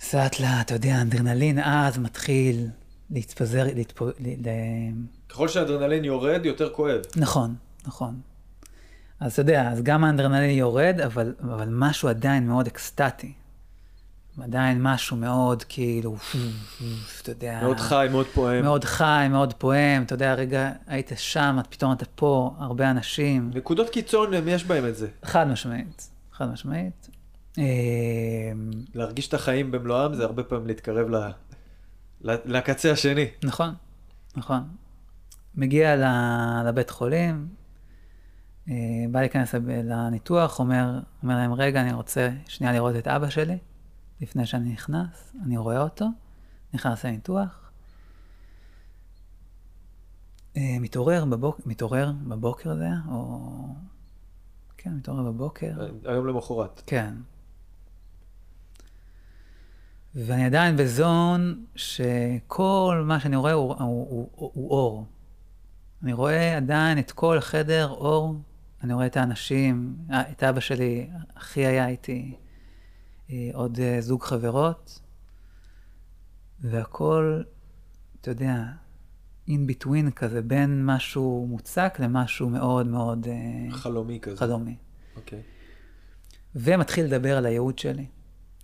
סאטלה, אתה יודע, האדרנלין אז מתחיל להתפזר, להתפ... ככל שהאדרנלין יורד, יותר כואב. נכון, נכון. אז אתה יודע, אז גם האדרנלין יורד, אבל, אבל משהו עדיין מאוד אקסטטי. עדיין משהו מאוד כאילו, אתה יודע, מאוד חי, מאוד פועם. מאוד חי, מאוד פועם, אתה יודע, רגע, היית שם, את- פתאום אתה פה, הרבה אנשים. נקודות קיצון, יש בהם את זה. חד משמעית, חד משמעית. אה, להרגיש את החיים במלואם זה הרבה פעמים להתקרב ל... לקצה השני. נכון, נכון. מגיע לבית חולים, בא להיכנס לניתוח, אומר, אומר להם, רגע, אני רוצה שנייה לראות את אבא שלי, לפני שאני נכנס, אני רואה אותו, נכנס לניתוח, אה, מתעורר, בבוק, מתעורר בבוקר זה היה, או... כן, מתעורר בבוקר. היום למחרת. כן. ואני עדיין בזון שכל מה שאני רואה הוא, הוא, הוא, הוא, הוא אור. אני רואה עדיין את כל החדר אור, אני רואה את האנשים, אה, את אבא שלי, אחי היה איתי, אה, עוד אה, זוג חברות, והכל, אתה יודע, in between כזה, בין משהו מוצק למשהו מאוד מאוד חלומי כזה. חלומי. אוקיי. ומתחיל לדבר על הייעוד שלי.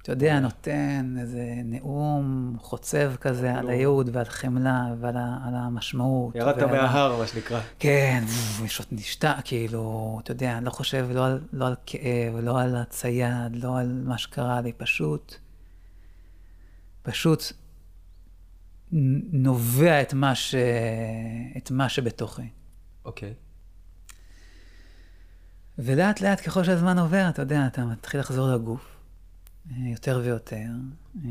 אתה יודע. נותן איזה נאום חוצב כזה על. הייעוד ועל חמלה ועל על המשמעות. ירדת מההר, מה שנקרא. כן, עוד נשתה, כאילו, אתה יודע, אני לא חושב לא על, לא על כאב, לא על הצייד, לא על מה שקרה לי, פשוט, פשוט נובע את מה, ש... את מה שבתוכי. אוקיי. ולאט לאט ככל שהזמן עובר, אתה יודע, אתה מתחיל לחזור לגוף, יותר ויותר. אה,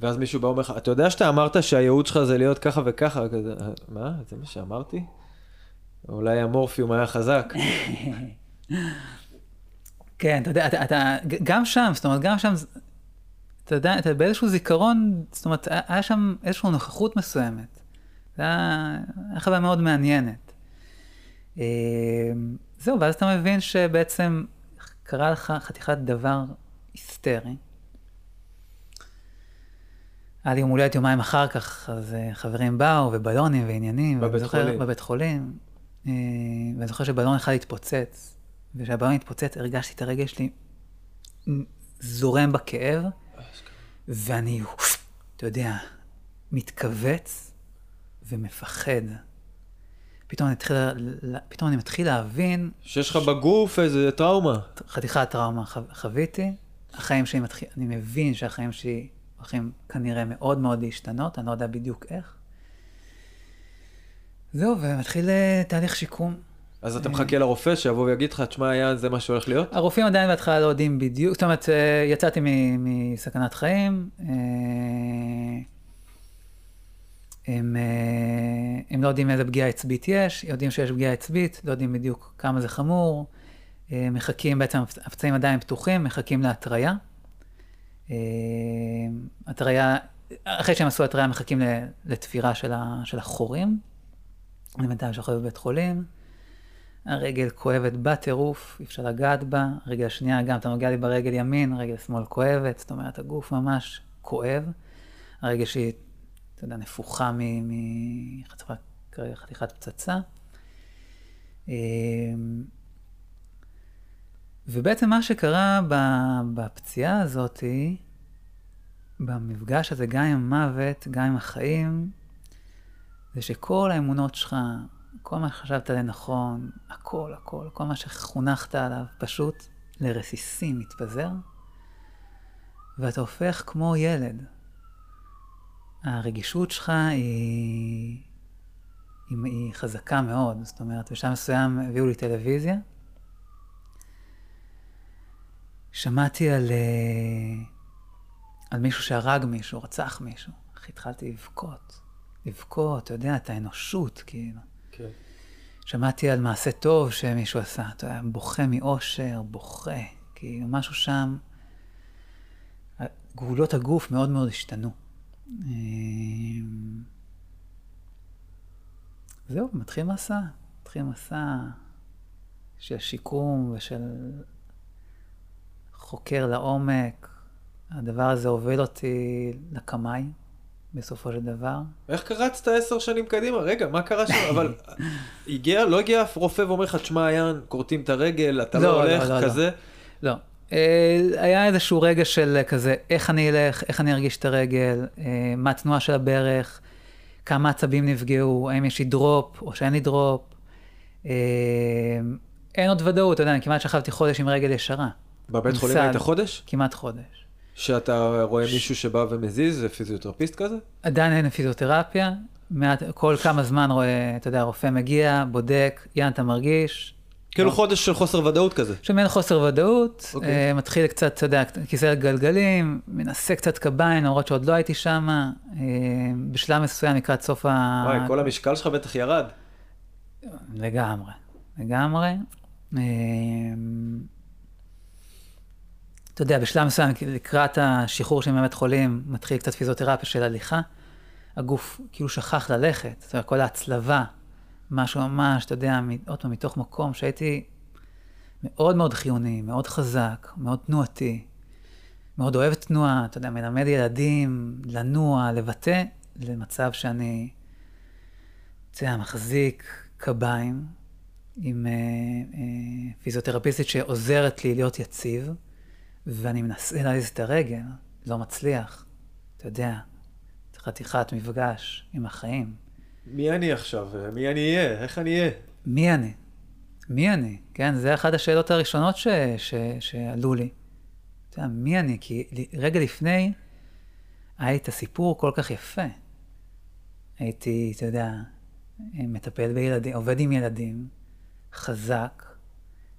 ואז מישהו בא ואומר לך, אתה יודע שאתה אמרת שהייעוד שלך זה להיות ככה וככה, כזה, "אה, מה? זה מה שאמרתי? אולי המורפיום היה חזק. כן, אתה יודע, אתה, אתה, גם שם, זאת אומרת, גם שם, אתה יודע, אתה באיזשהו זיכרון, זאת אומרת, היה שם איזושהי נוכחות מסוימת. זה היה היה חוויה מאוד מעניינת. אה, זהו, ואז אתה מבין שבעצם קרה לך חתיכת דבר היסטרי. היה לי יום הולדת יומיים אחר כך, אז אה, חברים באו, ובלונים ועניינים. בבית חולים. בבית חולים. אה, ואני זוכר שבלון אחד התפוצץ, וכשהבלון התפוצץ הרגשתי את הרגש שלי זורם בכאב, ואני, אתה יודע, מתכווץ ומפחד. פתאום אני, מתחיל, פתאום אני מתחיל להבין שיש לך בגוף איזה טראומה. חתיכת טראומה חו- חוויתי, החיים שלי מתחיל, אני מבין שהחיים שלי הולכים כנראה מאוד מאוד להשתנות, אני לא יודע בדיוק איך. זהו, ומתחיל אה, תהליך שיקום. אז אתה מחכה לרופא שיבוא ויגיד לך, תשמע, היה זה מה שהולך להיות? הרופאים עדיין בהתחלה לא יודעים בדיוק, זאת אומרת, אה, יצאתי מסכנת חיים, אה, הם, אה, הם לא יודעים איזה פגיעה עצבית יש, יודעים שיש פגיעה עצבית, לא יודעים בדיוק כמה זה חמור, אה, מחכים, בעצם הפצעים עדיין פתוחים, מחכים להתריה. אה, התריה, אחרי שהם עשו התריה, מחכים לתפירה של, ה, של החורים. בינתיים שוכב בבית חולים. הרגל כואבת בטירוף, אי אפשר לגעת בה. הרגל השנייה, גם אתה נוגע לי ברגל ימין, רגל שמאל כואבת, זאת אומרת, הגוף ממש כואב. הרגל שלי, אתה יודע, נפוחה מחתיכת פצצה. אמ, ובעצם מה שקרה בפציעה הזאתי, במפגש הזה, גם עם המוות, גם עם החיים, זה שכל האמונות שלך, כל מה שחשבת לנכון, הכל, הכל, כל מה שחונכת עליו, פשוט לרסיסים מתפזר, ואתה הופך כמו ילד. הרגישות שלך היא, היא, היא חזקה מאוד, זאת אומרת, בשלב מסוים הביאו לי טלוויזיה, שמעתי על, אה, על מישהו שהרג מישהו, רצח מישהו. איך התחלתי לבכות. לבכות, אתה יודע, את האנושות, כאילו. כן. שמעתי על מעשה טוב שמישהו עשה, אתה יודע, בוכה מאושר, בוכה, כאילו משהו שם, גבולות הגוף מאוד מאוד השתנו. אמ, זהו, מתחיל מסע, מתחיל מסע של שיקום ושל חוקר לעומק. הדבר הזה הוביל אותי לקמאי, בסופו של דבר. איך קרצת עשר שנים קדימה? רגע, מה קרה שם? אבל הגיע, לא הגיע אף רופא ואומר לך, תשמע, יאן, כורתים את הרגל, אתה לא לא, הולך, לא, לא, כזה? לא. אה, היה איזשהו רגע של כזה, איך אני אלך, איך אני ארגיש את הרגל, אה, מה התנועה של הברך, כמה עצבים נפגעו, האם יש לי drop או שאין לי drop. אה, אין עוד ודאות, אתה יודע, אני כמעט שכבתי חודש עם רגל ישרה. בבית חולים. היית חודש? כמעט חודש. שאתה רואה מישהו שבא ומזיז, זה פיזיותרפיסט כזה? עדיין אין פיזיותרפיה, מעט, כל כמה זמן רואה, אתה יודע, רופא מגיע, בודק, יאן, אתה מרגיש? כאילו לא. חודש של חוסר ודאות כזה. יש מעין חוסר ודאות, אוקיי. אה, מתחיל קצת, אתה יודע, כיסא גלגלים, מנסה קצת קביים, למרות שעוד לא הייתי שם. אה, בשלב מסוים לקראת סוף ה... וואי, כל המשקל שלך בטח ירד. לגמרי, לגמרי. אה, אתה יודע, בשלב מסוים, לקראת השחרור שלי מבית חולים, מתחיל קצת פיזיותרפיה של הליכה. הגוף כאילו שכח ללכת, זאת אומרת, כל ההצלבה, משהו ממש, אתה יודע, עוד פעם, מתוך מקום שהייתי מאוד מאוד חיוני, מאוד חזק, מאוד תנועתי, מאוד אוהב תנועה, אתה יודע, מלמד ילדים לנוע, לבטא, למצב שאני, אתה יודע, מחזיק קביים עם אה, אה, פיזיותרפיסטית שעוזרת לי להיות יציב, ואני מנסה להזיז את הרגל, לא מצליח, אתה יודע, חתיכת מפגש עם החיים. מי אני עכשיו? מי אני אהיה? איך אני אהיה? מי אני? מי אני? כן, זה אחת השאלות הראשונות ש, ש, שעלו לי. אתה יודע, מי אני? כי רגע לפני היה לי את הסיפור כל כך יפה. הייתי, אתה יודע, מטפל בילדים, עובד עם ילדים, חזק,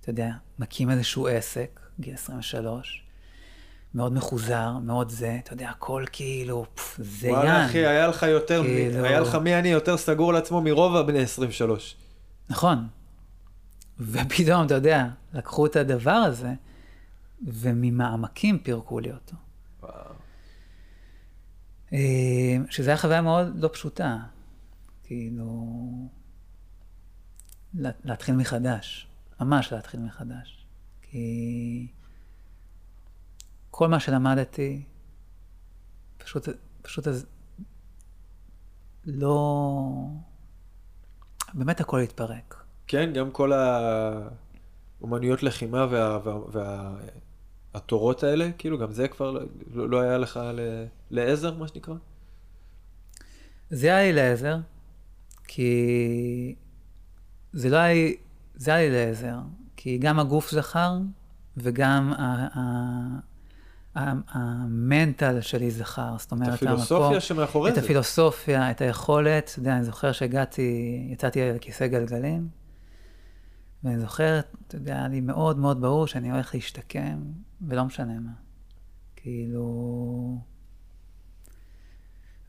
אתה יודע, מקים איזשהו עסק, גיל 23, מאוד מחוזר, מאוד זה, אתה יודע, הכל כאילו, פף, זה יאן. וואלה אחי, היה לך יותר, כאילו- היה לך מי אני יותר סגור על עצמו מרוב הבני 23. נכון. ופתאום, אתה יודע, לקחו את הדבר הזה, וממעמקים פירקו לי אותו. וואו. אה, שזו הייתה חוויה מאוד לא פשוטה. כאילו, לה- להתחיל מחדש. ממש להתחיל מחדש. כי כל מה שלמדתי, פשוט, פשוט אז לא... באמת הכל התפרק. כן, גם כל האומנויות לחימה וה- וה- והתורות האלה, כאילו גם זה כבר לא, לא היה לך ל- לעזר, מה שנקרא? זה היה לי לעזר, כי זה לא היה לי, זה היה לי לעזר, כי גם הגוף זכר וגם ה- ה- המנטל שלי זכר, זאת אומרת, הפילוסופיה המקום- שמאחורי את זה. הפילוסופיה, את היכולת, אתה יודע, אני זוכר שהגעתי, יצאתי על כיסא גלגלים, ואני זוכר, אתה יודע, היה לי מאוד מאוד ברור שאני הולך להשתקם, ולא משנה מה. כאילו...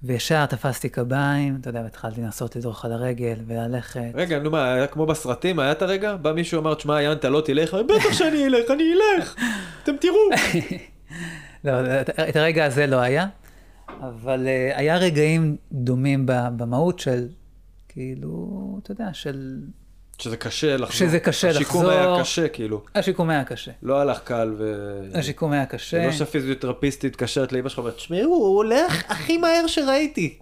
וישר תפסתי קביים, אתה יודע, והתחלתי לנסות לדרוך על הרגל וללכת. רגע, נו מה, היה כמו בסרטים, היה את הרגע? בא מישהו אמר, תשמע, יאן, אתה לא תלך? בטח שאני אלך, אני אלך, אתם תראו. לא, את- את הרגע הזה לא היה, אבל uh, היה רגעים דומים במהות של, כאילו, אתה יודע, של... שזה קשה לחזור. שזה קשה השיקום לחזור. היה קשה, כאילו. השיקום היה קשה. לא הלך קל ו... השיקום היה קשה. לא שהפיזיותרפיסט התקשרת לאמא שלך ואומרת, תשמעו, הוא הולך הכי מהר שראיתי.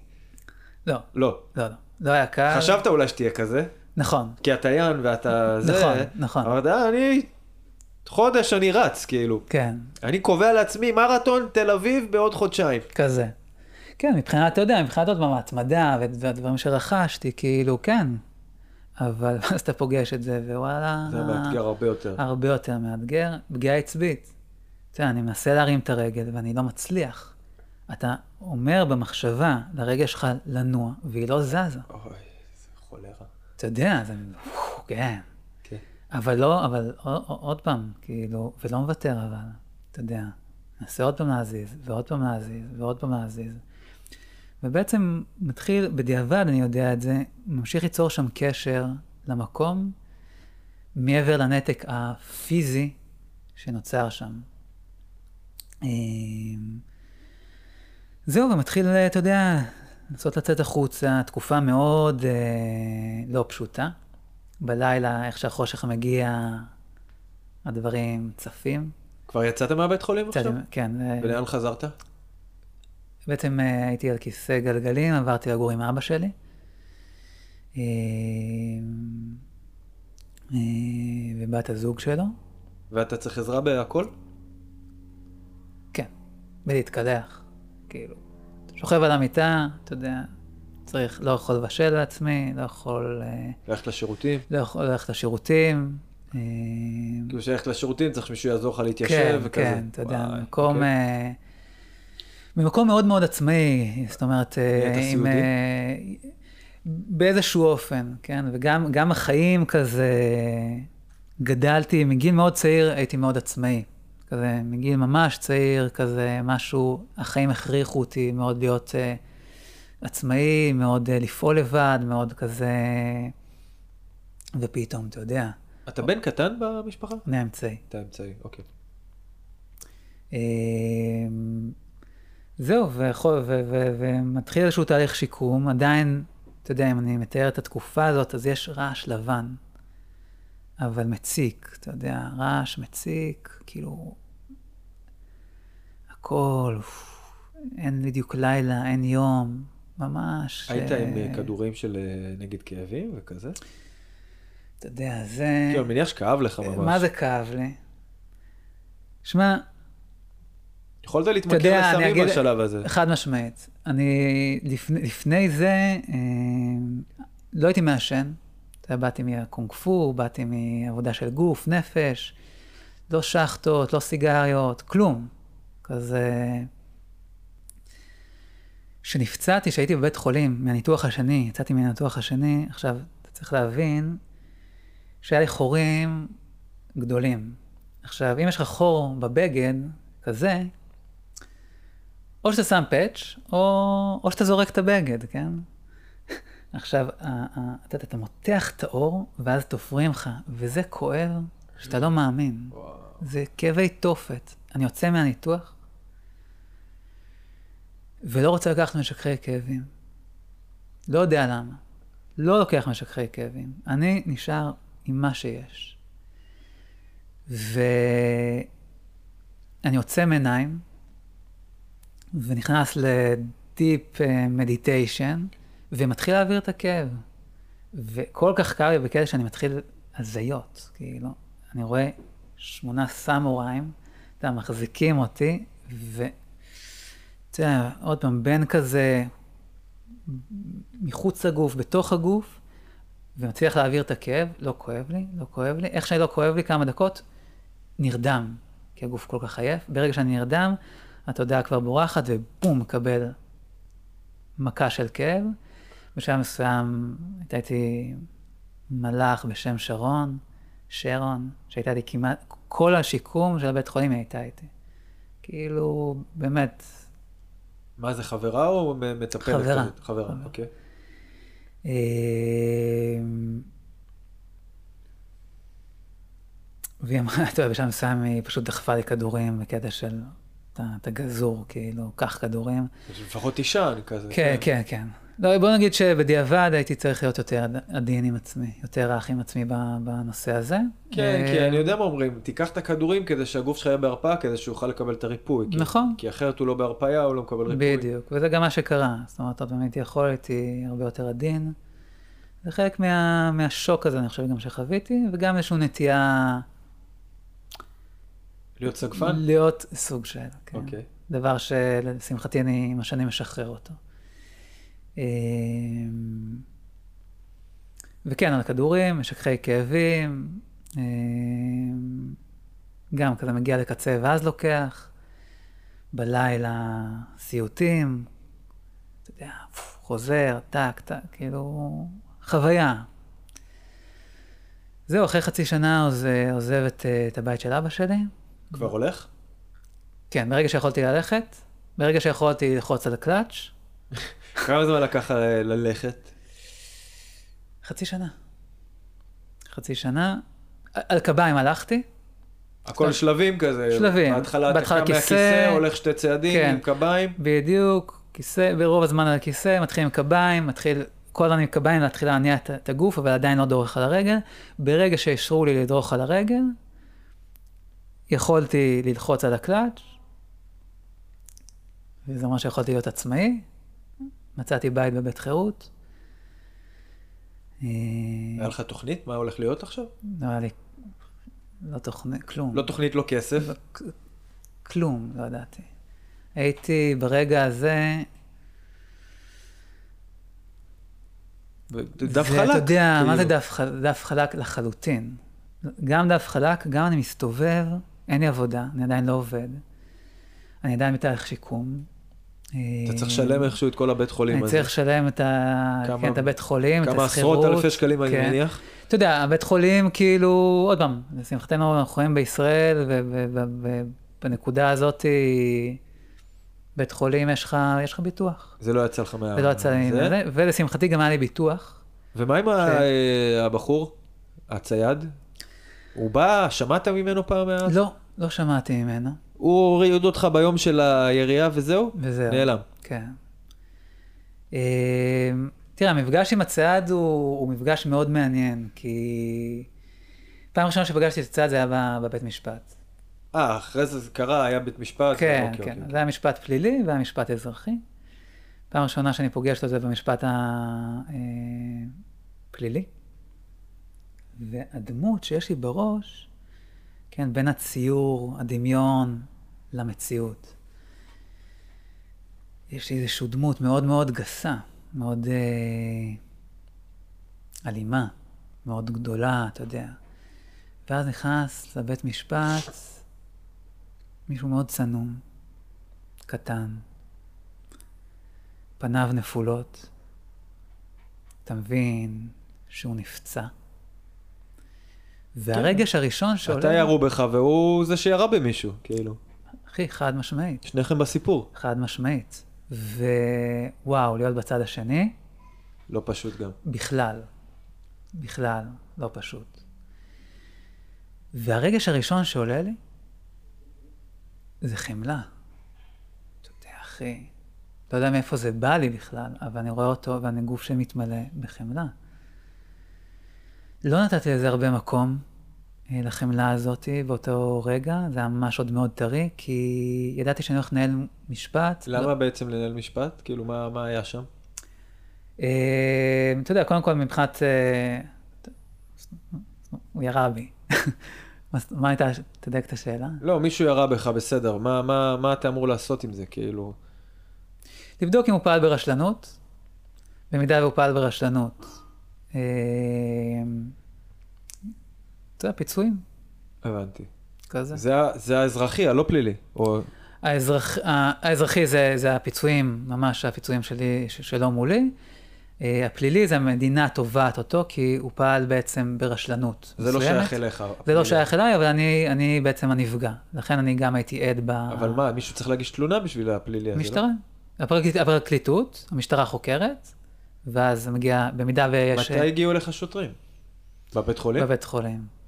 לא, לא. לא, לא. לא היה קל. חשבת אולי שתהיה כזה, נכון. כי אתה יאן ואתה זה. נכון, נכון. אמרת, "אה, אני... חודש אני רץ, כאילו. כן, אני קובע לעצמי מרתון תל אביב בעוד חודשיים. כזה. כן, מבחינת, אתה יודע, מבחינת עוד פעם ההתמדה והדברים שרכשתי, כאילו, כן. אבל אז אתה פוגש את זה, ווואלה... זה מאתגר הרבה יותר. הרבה יותר מאתגר. פגיעה עצבית. אתה יודע, אני מנסה להרים את הרגל ואני לא מצליח. אתה אומר במחשבה לרגל שלך לנוע, והיא לא זזה. אוי, איזה חולרה. אתה יודע, זה... כן. אבל לא, אבל עוד פעם, כאילו, ולא מוותר אבל, אתה יודע, ננסה עוד פעם להזיז, ועוד פעם להזיז, ועוד פעם להזיז. ובעצם מתחיל, בדיעבד אני יודע את זה, ממשיך ליצור שם קשר למקום, מעבר לנתק הפיזי שנוצר שם. אמ, זהו, ומתחיל, אתה יודע, לנסות לצאת החוצה, תקופה מאוד אה, לא פשוטה. בלילה, איך שהחושך מגיע, הדברים צפים. כבר יצאת מהבית חולים עכשיו? יצאתי- כן, אה, ולאן חזרת? בעצם אה, הייתי על כיסא גלגלים, עברתי לגור עם אבא שלי. אה, ובת הזוג שלו, ואתה צריך עזרה בהכל? כן, בלהתקלח, כאילו. שוכב על המיטה, אתה יודע, צריך, לא יכול לבשל לעצמי, לא יכול, אה, ללכת לשירותים? לא יכול ללכת לשירותים. אה, כאילו שללכת לשירותים צריך שמישהו יעזור לך כן, להתיישב וכזה. כן, אתה יודע, מקום, אוקיי. אה, במקום מאוד מאוד עצמאי, זאת אומרת, עם, באיזשהו אופן, כן, וגם גם החיים כזה, גדלתי, מגיל מאוד צעיר הייתי מאוד עצמאי, כזה, מגיל ממש צעיר, כזה, משהו, החיים הכריחו אותי מאוד להיות אה, עצמאי, מאוד אה, לפעול לבד, מאוד כזה, ופתאום, אתה יודע, אתה בן קטן במשפחה? אני האמצעי. אתה אמצעי, אוקיי. אמ, זהו, ויכול- ו- ו- ומתחיל איזשהו תהליך שיקום, עדיין, אתה יודע, אם אני מתאר את התקופה הזאת, אז יש רעש לבן, אבל מציק, אתה יודע, רעש מציק, כאילו, הכל, אין בדיוק לילה, אין יום, ממש. היית אה, עם אה, כדורים של אה, נגד כאבים וכזה? אתה יודע, זה... כאילו, אני מניח שכאב לך ממש. מה זה כאב לי? שמע, יכולת להתמכר לסמים אגיד, בשלב הזה. חד משמעית. אני, לפני, לפני זה, אה, לא הייתי מעשן. אתה יודע, באתי מהקונג פו, באתי מעבודה של גוף, נפש, לא שחטות, לא סיגריות, כלום. כזה... כשנפצעתי, כשהייתי בבית חולים, מהניתוח השני, יצאתי מהניתוח השני, עכשיו, אתה צריך להבין שהיה לי חורים גדולים. עכשיו, אם יש לך חור בבגד, כזה, או שאתה שם פאץ', או, או שאתה זורק את הבגד, כן? עכשיו, אתה יודע, אתה מותח את האור, ואז תופרים לך, וזה כואב שאתה לא מאמין. וואו. זה כאבי תופת. אני יוצא מהניתוח, ולא רוצה לקחת משככי כאבים. לא יודע למה. לא לוקח משככי כאבים. אני נשאר עם מה שיש. ואני עוצם עיניים, ונכנס לדיפ מדיטיישן, ומתחיל להעביר את הכאב. וכל כך כאב לי בקטע שאני מתחיל הזיות, כאילו. אני רואה שמונה סמוראים, אתה מחזיקים אותי, ו... אתה יודע, עוד פעם, בין כזה מחוץ לגוף, בתוך הגוף, ומצליח להעביר את הכאב, לא כואב לי, לא כואב לי. איך שאני לא כואב לי כמה דקות, נרדם. כי הגוף כל כך עייף. ברגע שאני נרדם, התודעה כבר בורחת, ובום, מקבל מכה של כאב. בשלב מסוים הייתה איתי מלאך בשם שרון, שרון, שהייתה לי כמעט, כל השיקום של הבית חולים הייתה איתי. כאילו, באמת, מה זה, חברה או מטפלת? חברה. כזאת? חברה, חברה. אוקיי. אה, והיא אמרה, אתה יודע, בשלב מסוים היא פשוט דחפה לי כדורים בקטע של, אתה, אתה גזור, כאילו, קח כדורים. לפחות אישה, אני כזה. כן, כן, כן. לא, בוא נגיד שבדיעבד הייתי צריך להיות יותר עד- עדין עם עצמי, יותר רך עם עצמי בנושא הזה. כן, אה, כי אני יודע מה אומרים, תיקח את הכדורים כדי שהגוף שלך יהיה בהרפאה, כדי שהוא יוכל לקבל את הריפוי. נכון. כי אחרת הוא לא בהרפאיה, הוא לא מקבל ריפוי. בדיוק, וזה גם מה שקרה. זאת אומרת, עוד הייתי יכול, הייתי הרבה יותר עדין. זה חלק מה, מהשוק הזה, אני חושב גם שחוויתי, וגם איזושהי נטייה להיות סגפן? להיות סוג של, כן. אוקיי. דבר שלשמחתי אני עם השנים משחרר אותו. אמ, וכן, על כדורים, משככי כאבים, אמ, גם כזה מגיע לקצה ואז לוקח, בלילה סיוטים, אתה יודע, חוזר, טק, טק, כאילו, חוויה. זהו, אחרי חצי שנה עוז- עוזב את, את הבית של אבא שלי. כבר הולך? כן, ברגע שיכולתי ללכת, ברגע שיכולתי ללחוץ על הקלאץ', כמה זמן לקח ל- ללכת? חצי שנה. חצי שנה. על קביים הלכתי, הכל. שלבים כזה. שלבים. בהתחלה אתה קם כיסא, מהכיסא, הולך שתי צעדים כן. עם קביים. בדיוק, כיסא, ברוב הזמן על הכיסא, מתחיל עם קביים, מתחיל כל הזמן עם קביים להתחיל להניע את, את הגוף, אבל עדיין לא דורך על הרגל. ברגע שאישרו לי לדרוך על הרגל, יכולתי ללחוץ על הקלאץ', וזה אומר שיכולתי להיות עצמאי. מצאתי בית בבית חירות. היה לך תוכנית? מה הולך להיות עכשיו? לא היה לי, לא תוכנית, כלום. לא תוכנית, לא כסף. לא, כלום, לא ידעתי. הייתי ברגע הזה, דף זה, חלק. אתה יודע, מה זה כאילו. דף, חל- דף חלק לחלוטין? גם דף חלק, גם אני מסתובב, אין לי עבודה, אני עדיין לא עובד. אני עדיין בתהליך שיקום. אתה צריך לשלם איכשהו את כל הבית חולים אני הזה. צריך לשלם את, ה... כמה- כן, את הבית חולים, את כמה השכירות. עשרות אלפי שקלים אני כן. מניח. אתה יודע, הבית חולים, כאילו, עוד פעם, לשמחתנו אנחנו חיים בישראל, ובנקודה הזאת, בית חולים יש לך, יש לך ביטוח. זה לא יצא לך מה... ולא יצא לי, זה? זה, ולשמחתי גם היה לי ביטוח. ומה עם ה- אה, הבחור? הצייד? הוא בא, שמעת ממנו פעם מאז? לא, לא שמעתי ממנו, הוא הוריד אותך ביום של הירייה וזהו? וזהו. נעלם. כן. אה, תראה, המפגש עם הצייד הוא, הוא מפגש מאוד מעניין, כי פעם ראשונה שפגשתי את הצייד זה היה בבית משפט. אה, אחרי זה זה קרה, היה בית משפט? כן, אוקיי, כן. אוקיי. זה היה משפט פלילי והיה משפט אזרחי. פעם ראשונה שאני פוגש אותו זה במשפט הפלילי. והדמות שיש לי בראש, כן, בין הציור, הדמיון, למציאות. יש לי איזושהי דמות מאוד מאוד גסה, מאוד אה, אלימה, מאוד גדולה, אתה יודע. ואז נכנס לבית משפט מישהו מאוד צנום, קטן, פניו נפולות. אתה מבין שהוא נפצע. והרגש הראשון שעולה... אתה ירו בך והוא זה שירה במישהו, כאילו. אחי, חד משמעית. שניכם בסיפור. חד משמעית. ווואו, להיות בצד השני, לא פשוט גם. בכלל. בכלל, לא פשוט. והרגש הראשון שעולה לי, זה חמלה. אתה יודע, אחי, לא יודע מאיפה זה בא לי בכלל, אבל אני רואה אותו ואני גוף שמתמלא בחמלה. לא נתתי לזה הרבה מקום, לחמלה הזאת באותו רגע, זה היה ממש עוד מאוד טרי, כי ידעתי שאני הולך לנהל משפט. למה לא, בעצם לנהל משפט? כאילו, מה מה היה שם? אה, אתה יודע, קודם כל מבחינת... אה, הוא ירה בי. מה- מה הייתה, תדייק את השאלה? לא, מישהו ירה בך, בסדר. מה- מה מה אתה אמור לעשות עם זה, כאילו? לבדוק אם הוא פעל ברשלנות, במידה והוא פעל ברשלנות. אתה יודע, פיצויים. הבנתי. כזה. זה, זה האזרחי, הלא פלילי. או... האזרח, האזרחי זה, זה הפיצויים, ממש הפיצויים שלי, ש- שלו מולי. אה, הפלילי זה המדינה תובעת אותו, כי הוא פעל בעצם ברשלנות זה לא מסוימת. שייך אליך. זה לא הפלילי. שייך אליי, אבל אני, אני בעצם הנפגע. לכן אני גם הייתי עד ב... אבל מה, מישהו צריך להגיש תלונה בשביל הפלילי הזה, לא? משטרה. הפרקליט, הפרקליטות, המשטרה חוקרת, ואז מגיע, במידה ויש... מתי הגיעו לך שוטרים? בבית חולים? בבית חולים.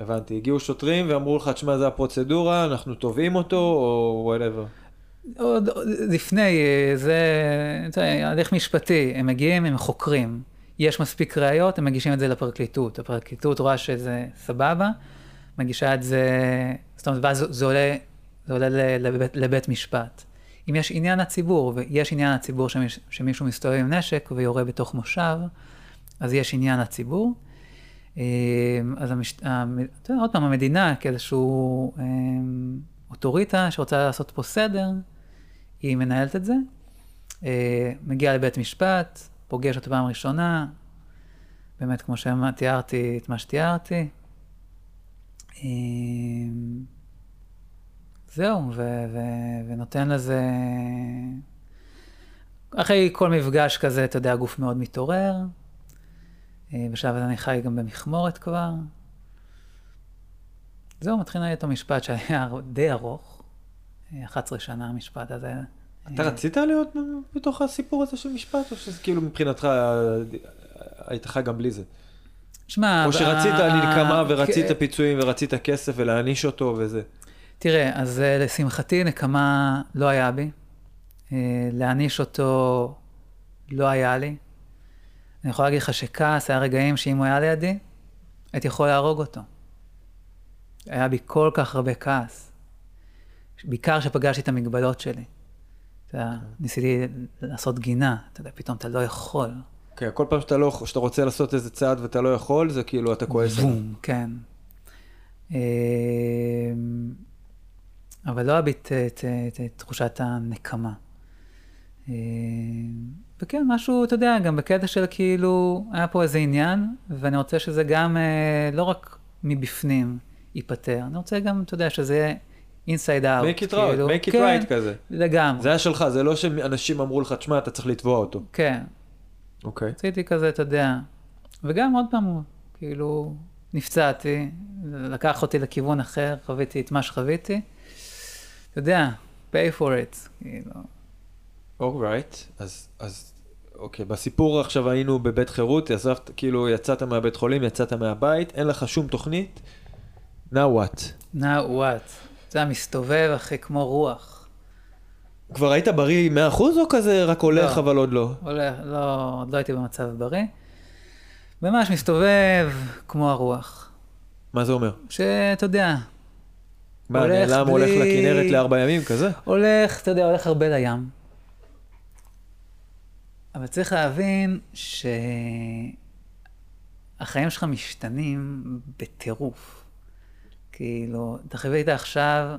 הבנתי, הגיעו שוטרים ואמרו לך, תשמע, זה הפרוצדורה, אנחנו תובעים אותו, או whatever. עוד לפני, אה, זה, יודע, הליך משפטי, הם מגיעים, הם חוקרים. יש מספיק ראיות, הם מגישים את זה לפרקליטות. הפרקליטות רואה שזה סבבה, מגישה את זה, זאת אומרת, ואז זה עולה, זה עולה לבית, לבית משפט. אם יש עניין לציבור, ויש עניין לציבור שמיש, שמישהו מסתובב עם נשק ויורה בתוך מושב, אז יש עניין לציבור. אה, אז המש... המ- אתה עוד פעם, המדינה כאיזשהו אה, אוטוריטה שרוצה לעשות פה סדר, היא מנהלת את זה, אה, מגיעה לבית משפט, פוגש אותו פעם ראשונה, באמת כמו שתיארתי את מה שתיארתי. אה, זהו, ו- ו- ונותן לזה... אחרי כל מפגש כזה, אתה יודע, הגוף מאוד מתעורר. אה, בשלב הזה אני חי גם במכמורת כבר. זהו, מתחיל איתו משפט שהיה די ארוך. אה, 11 שנה המשפט הזה. אתה אה, רצית להיות בתוך הסיפור הזה של משפט, או שזה כאילו מבחינתך אה, היית חי גם בלי זה? שמע, או שרצית נקמה ורצית. פיצויים ורצית כסף ולהעניש אותו וזה. תראה, אז אה, לשמחתי נקמה לא היה בי. אה, להעניש אותו לא היה לי. אני יכול להגיד לך שכעס היה רגעים שאם הוא היה לידי, הייתי יכול להרוג אותו. היה בי כל כך הרבה כעס. בעיקר כשפגשתי את המגבלות שלי. אתה יודע, ניסיתי לעשות גינה, אתה יודע, פתאום אתה לא יכול. כן, כל פעם שאתה לא, שאתה רוצה לעשות איזה צעד ואתה לא יכול, זה כאילו אתה כועס. בום, כן. אמ, אבל לא אביט את, את, את, את תחושת הנקמה. וכן, משהו, אתה יודע, גם בקטע של כאילו, היה פה איזה עניין, ואני רוצה שזה גם אה, לא רק מבפנים ייפתר, אני רוצה גם, אתה יודע, שזה יהיה inside out. make it כאילו, right, make it כן, right כזה. לגמרי, זה היה שלך, זה לא שאנשים אמרו לך, תשמע, אתה צריך לתבוע אותו. כן. אוקיי. רציתי כזה, אתה יודע, וגם עוד פעם, כאילו, נפצעתי, לקח אותי לכיוון אחר, חוויתי את מה שחוויתי. אתה יודע, pay for it, כאילו. אורייט, אז, אז, אוקיי, בסיפור עכשיו היינו בבית חירות, עזבת, כאילו יצאת מהבית חולים, יצאת מהבית, אין לך שום תוכנית, now what? now what? אתה יודע, מסתובב, אחי, כמו רוח. כבר היית בריא 100% או כזה רק הולך לא. אבל עוד לא? הולך, לא, עוד לא הייתי במצב בריא. ממש מסתובב כמו הרוח. מה זה אומר? שאתה יודע, מה, נעלם, בלי- הולך לכנרת לארבע ימים כזה? הולך, אתה יודע, הולך הרבה לים. אבל צריך להבין שהחיים שלך משתנים בטירוף. כאילו, אתה חווית עכשיו,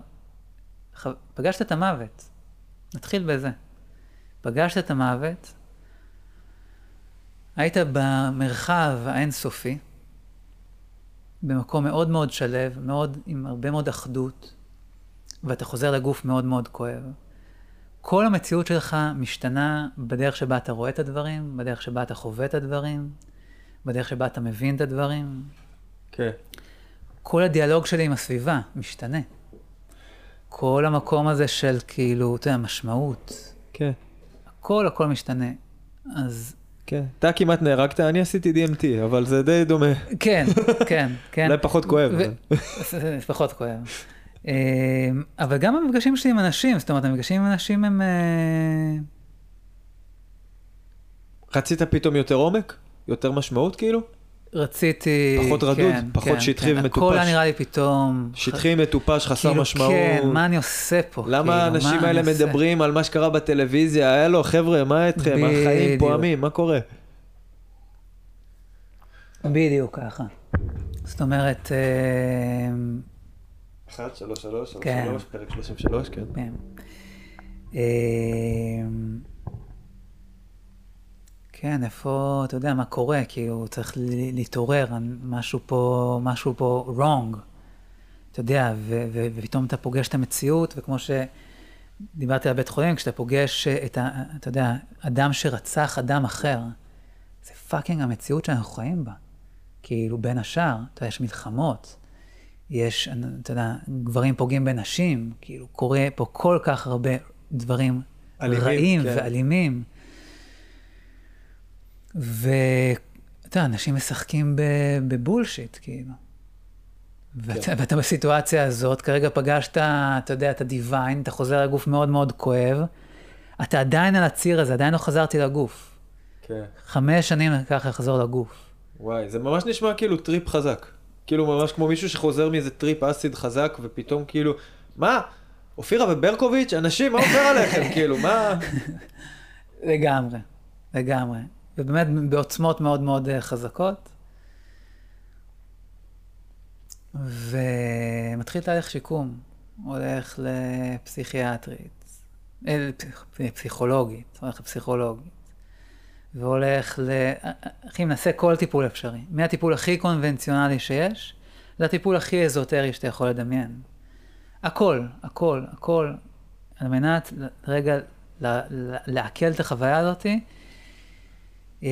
ח... פגשת את המוות. נתחיל בזה. פגשת את המוות, היית במרחב האינסופי, במקום מאוד מאוד שלב, מאוד, עם הרבה מאוד אחדות, ואתה חוזר לגוף מאוד מאוד כואב. כל המציאות שלך משתנה בדרך שבה אתה רואה את הדברים, בדרך שבה אתה חווה את הדברים, בדרך שבה אתה מבין את הדברים. כן. כל הדיאלוג שלי עם הסביבה משתנה. כל המקום הזה של כאילו, אתה יודע, משמעות, כן, הכל הכל משתנה. אז כן. אתה כמעט נהרגת, אני עשיתי DMT, אבל זה די דומה. כן, כן, כן. אולי פחות כואב. ו- אבל. זה פחות כואב. אמ, אבל גם המפגשים שלי עם אנשים, זאת אומרת, המפגשים עם אנשים הם... אה, רצית פתאום יותר עומק? יותר משמעות כאילו? רציתי... פחות רדוד, כן, פחות כן, שטחי כן. ומטופש. הכל היה נראה לי פתאום... שטחי, מטופש, חסר כאילו, משמעות. כן, מה אני עושה פה? למה כאילו, האנשים מה האלה אני עושה? מדברים על מה שקרה בטלוויזיה? הלו, חבר'ה, מה איתכם? החיים בדיוק. פועמים, מה קורה? בדיוק ככה. זאת אומרת, אה, 1, 3, 3, 3, כן. 3, פרק 33, כן. כן. אה, כן, איפה, אתה יודע, מה קורה, כאילו, צריך להתעורר, משהו פה, משהו פה wrong. אתה יודע, ו- ו- ופתאום אתה פוגש את המציאות, וכמו שדיברתי על בית חולים, כשאתה פוגש את ה... אתה יודע, אדם שרצח אדם אחר, זה פאקינג המציאות שאנחנו חיים בה. כאילו, בין השאר, אתה יודע, יש מלחמות, יש, אתה יודע, גברים פוגעים בנשים, כאילו, קורה פה כל כך הרבה דברים אלימים, רעים כן. ואלימים. ואתה יודע, אנשים משחקים בבולשיט, כאילו. ואתה, כן. ואתה בסיטואציה הזאת, כרגע פגשת, אתה יודע, את הדיוויין, אתה חוזר לגוף מאוד מאוד כואב, אתה עדיין על הציר הזה, עדיין לא חזרתי לגוף. כן. חמש שנים לקח לחזור לגוף. וואי, זה ממש נשמע כאילו טריפ חזק. כאילו ממש כמו מישהו שחוזר מאיזה טריפ acid חזק, ופתאום כאילו, מה? אופירה וברקוביץ', אנשים, מה עובר עליכם? כאילו, מה? לגמרי, לגמרי. ובאמת בעוצמות מאוד מאוד אה, חזקות. ומתחיל תהליך שיקום, הולך לפסיכיאטרית, לפסיכ- לפסיכולוגית, הולך לפסיכולוגית, והולך ל... אחי, מנסה כל טיפול אפשרי. מהטיפול הכי קונבנציונלי שיש, לטיפול הכי אזוטרי שאתה יכול לדמיין. הכל, הכל, הכל, על מנת רגע לעכל את החוויה הזאתי. אה,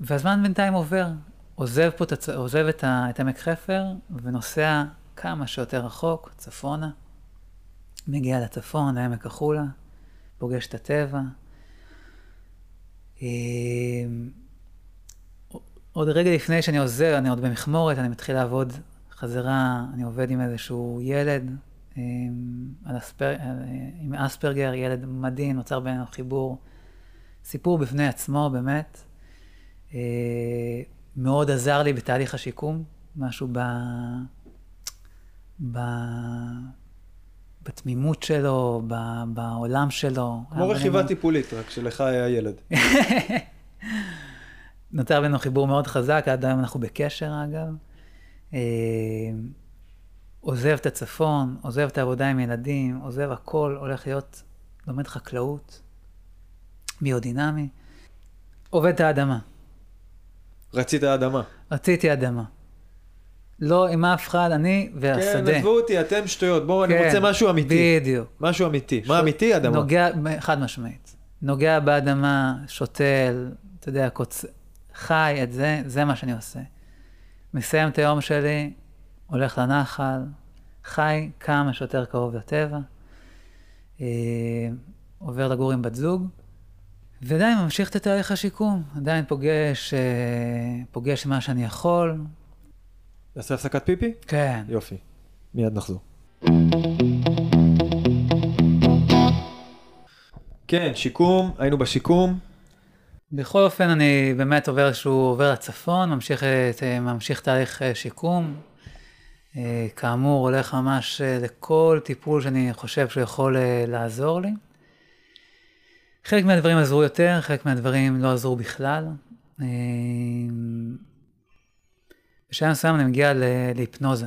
והזמן בינתיים עובר, עוזב פה, עוזב את, ה- את עמק חפר ונוסע כמה שיותר רחוק, צפונה. מגיע לצפון, לעמק החולה, פוגש את הטבע. אה, עוד רגע לפני שאני עוזר, אני עוד במכמורת, אני מתחיל לעבוד חזרה, אני עובד עם איזשהו ילד, אה, על אספר, אה, עם אספרגר, ילד מדהים, נוצר בינינו חיבור. סיפור בפני עצמו, באמת. מאוד עזר לי בתהליך השיקום, משהו ב... ב... בתמימות שלו, ב... בעולם שלו. כמו רכיבה טיפולית, רק שלך היה ילד. נותר בינינו חיבור מאוד חזק, עד היום אנחנו בקשר אגב. אה, עוזב את הצפון, עוזב את העבודה עם ילדים, עוזב הכל, הולך להיות, לומד חקלאות, ביודינמי. עובד את האדמה. רצית אדמה. רציתי אדמה. לא עם אף אחד, אני כן, והשדה. עזבו אותי, אתם שטויות, בואו, אני כן, רוצה משהו אמיתי. בדיוק. משהו אמיתי. ש- מה אמיתי? אדמה. נוגע, חד משמעית. נוגע באדמה, שותל, אתה יודע, קוצ... חי את זה, זה מה שאני עושה. מסיים את היום שלי, הולך לנחל, חי כמה שיותר קרוב לטבע, אה, עובר לגור עם בת זוג, ועדיין ממשיך את תהליך השיקום, עדיין פוגש, אה, פוגש מה שאני יכול, נעשה הפסקת פיפי? כן. יופי. מיד נחזור. כן, שיקום, היינו בשיקום. בכל אופן, אני באמת עובר איזשהו, עובר לצפון, ממשיך, ממשיך תהליך אה, שיקום. אה, כאמור, הולך ממש אה, לכל טיפול שאני חושב שהוא יכול לעזור לי. חלק מהדברים עזרו יותר, חלק מהדברים לא עזרו בכלל. בשלב מסוים אני מגיע להיפנוזה.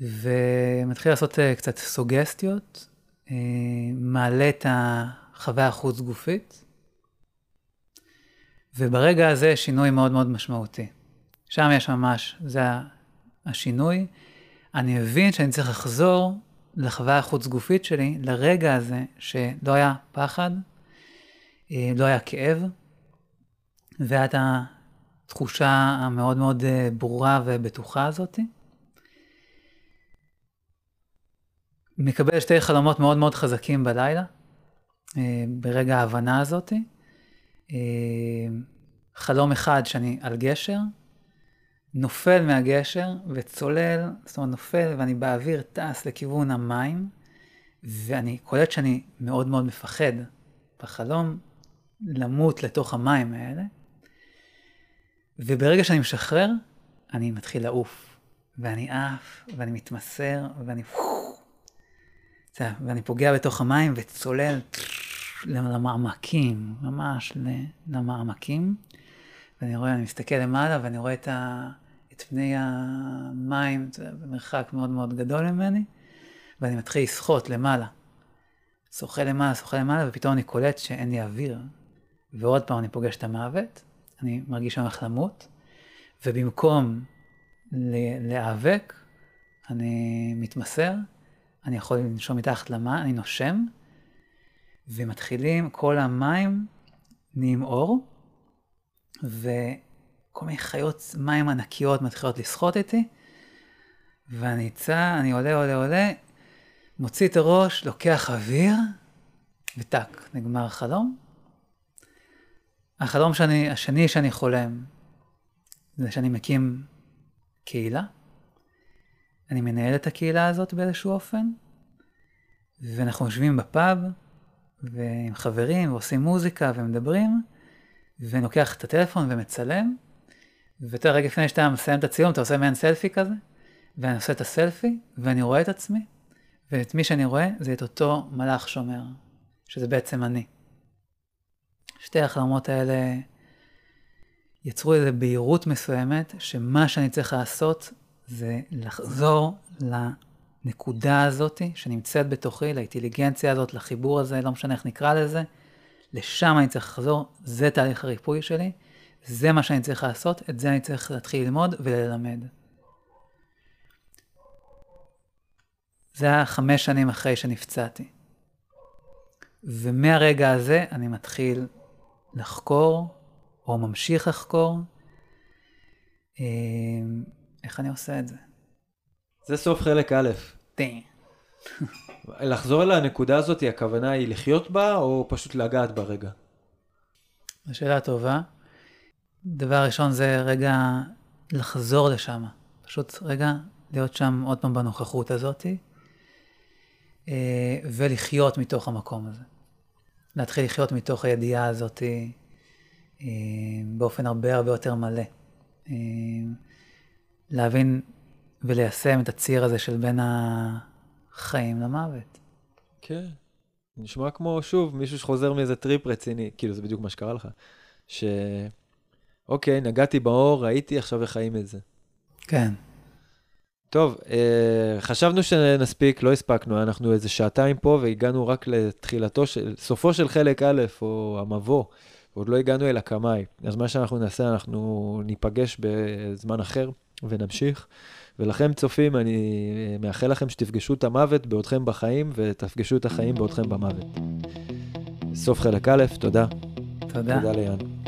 ומתחיל לעשות אה, קצת סוגסטיות, אה, מעלה את החוויה החוץ גופית, וברגע הזה שינוי מאוד מאוד משמעותי. שם יש ממש, זה השינוי. אני מבין שאני צריך לחזור לחוויה החוץ גופית שלי, לרגע הזה שלא היה פחד, אה, לא היה כאב, והיה את התחושה המאוד מאוד אה, ברורה ובטוחה הזאתי. מקבל שתי חלומות מאוד מאוד חזקים בלילה, אה, ברגע ההבנה הזאתי. אה, חלום אחד שאני על גשר, נופל מהגשר וצולל, זאת אומרת נופל ואני באוויר טס לכיוון המים, ואני קולט שאני מאוד מאוד מפחד בחלום למות לתוך המים האלה, וברגע שאני משחרר, אני מתחיל לעוף, ואני עף, ואני מתמסר, ואני... ואני פוגע בתוך המים וצולל למעמקים, ממש למעמקים. ואני רואה, אני מסתכל למעלה ואני רואה את, ה, את פני המים במרחק מאוד מאוד גדול ממני, ואני מתחיל לשחות למעלה. שוחה למעלה, שוחה למעלה, ופתאום אני קולט שאין לי אוויר. ועוד פעם אני פוגש את המוות, אני מרגיש שאני הולך למות, ובמקום להיאבק, אני מתמסר, אני יכול לנשום מתחת למים, אני נושם, ומתחילים, כל המים נהיים אור, וכל מיני חיות מים ענקיות מתחילות לשחות איתי, ואני צע, אני עולה, עולה, עולה, מוציא את הראש, לוקח אוויר, וטאק, נגמר החלום. החלום שאני, השני שאני חולם, זה שאני מקים קהילה. אני מנהל את הקהילה הזאת באיזשהו אופן, ואנחנו יושבים בפאב, ועם חברים, ועושים מוזיקה, ומדברים, ואני לוקח את הטלפון ומצלם, ואתה רגע לפני שאתה מסיים את הצילום, אתה עושה מעין סלפי כזה, ואני עושה את הסלפי, ואני רואה את עצמי, ואת מי שאני רואה זה את אותו מלאך שומר, שזה בעצם אני. שתי החלומות האלה יצרו איזו בהירות מסוימת, שמה שאני צריך לעשות זה לחזור לנקודה הזאת שנמצאת בתוכי, לאינטליגנציה הזאת, לחיבור הזה, לא משנה איך נקרא לזה, לשם אני צריך לחזור, זה תהליך הריפוי שלי, זה מה שאני צריך לעשות, את זה אני צריך להתחיל ללמוד וללמד. זה היה חמש שנים אחרי שנפצעתי. ומהרגע הזה אני מתחיל לחקור, או ממשיך לחקור, אה, איך אני עושה את זה? זה סוף חלק א'. לחזור אל הנקודה הזאת, הכוונה היא לחיות בה, או פשוט לגעת ברגע? זו שאלה טובה. דבר ראשון זה רגע לחזור לשם. פשוט רגע להיות שם עוד פעם בנוכחות הזאתי, אה, ולחיות מתוך המקום הזה. להתחיל לחיות מתוך הידיעה הזאתי אה, באופן הרבה הרבה יותר מלא. אה, להבין וליישם את הציר הזה של בין החיים למוות. כן. נשמע כמו, שוב, מישהו שחוזר מאיזה טריפ רציני, כאילו זה בדיוק מה שקרה לך, ש... אוקיי, נגעתי באור, ראיתי, עכשיו איך חיים את זה. כן. טוב, אה, חשבנו שנספיק, לא הספקנו, אנחנו איזה שעתיים פה והגענו רק לתחילתו של, סופו של חלק א', או המבוא, ועוד לא הגענו אל הקמאי. אז מה שאנחנו נעשה, אנחנו ניפגש בזמן אחר ונמשיך. ולכם צופים, אני מאחל לכם שתפגשו את המוות בעודכם בחיים, ותפגשו את החיים בעודכם במוות. סוף חלק א', תודה. תודה. תודה ליאן.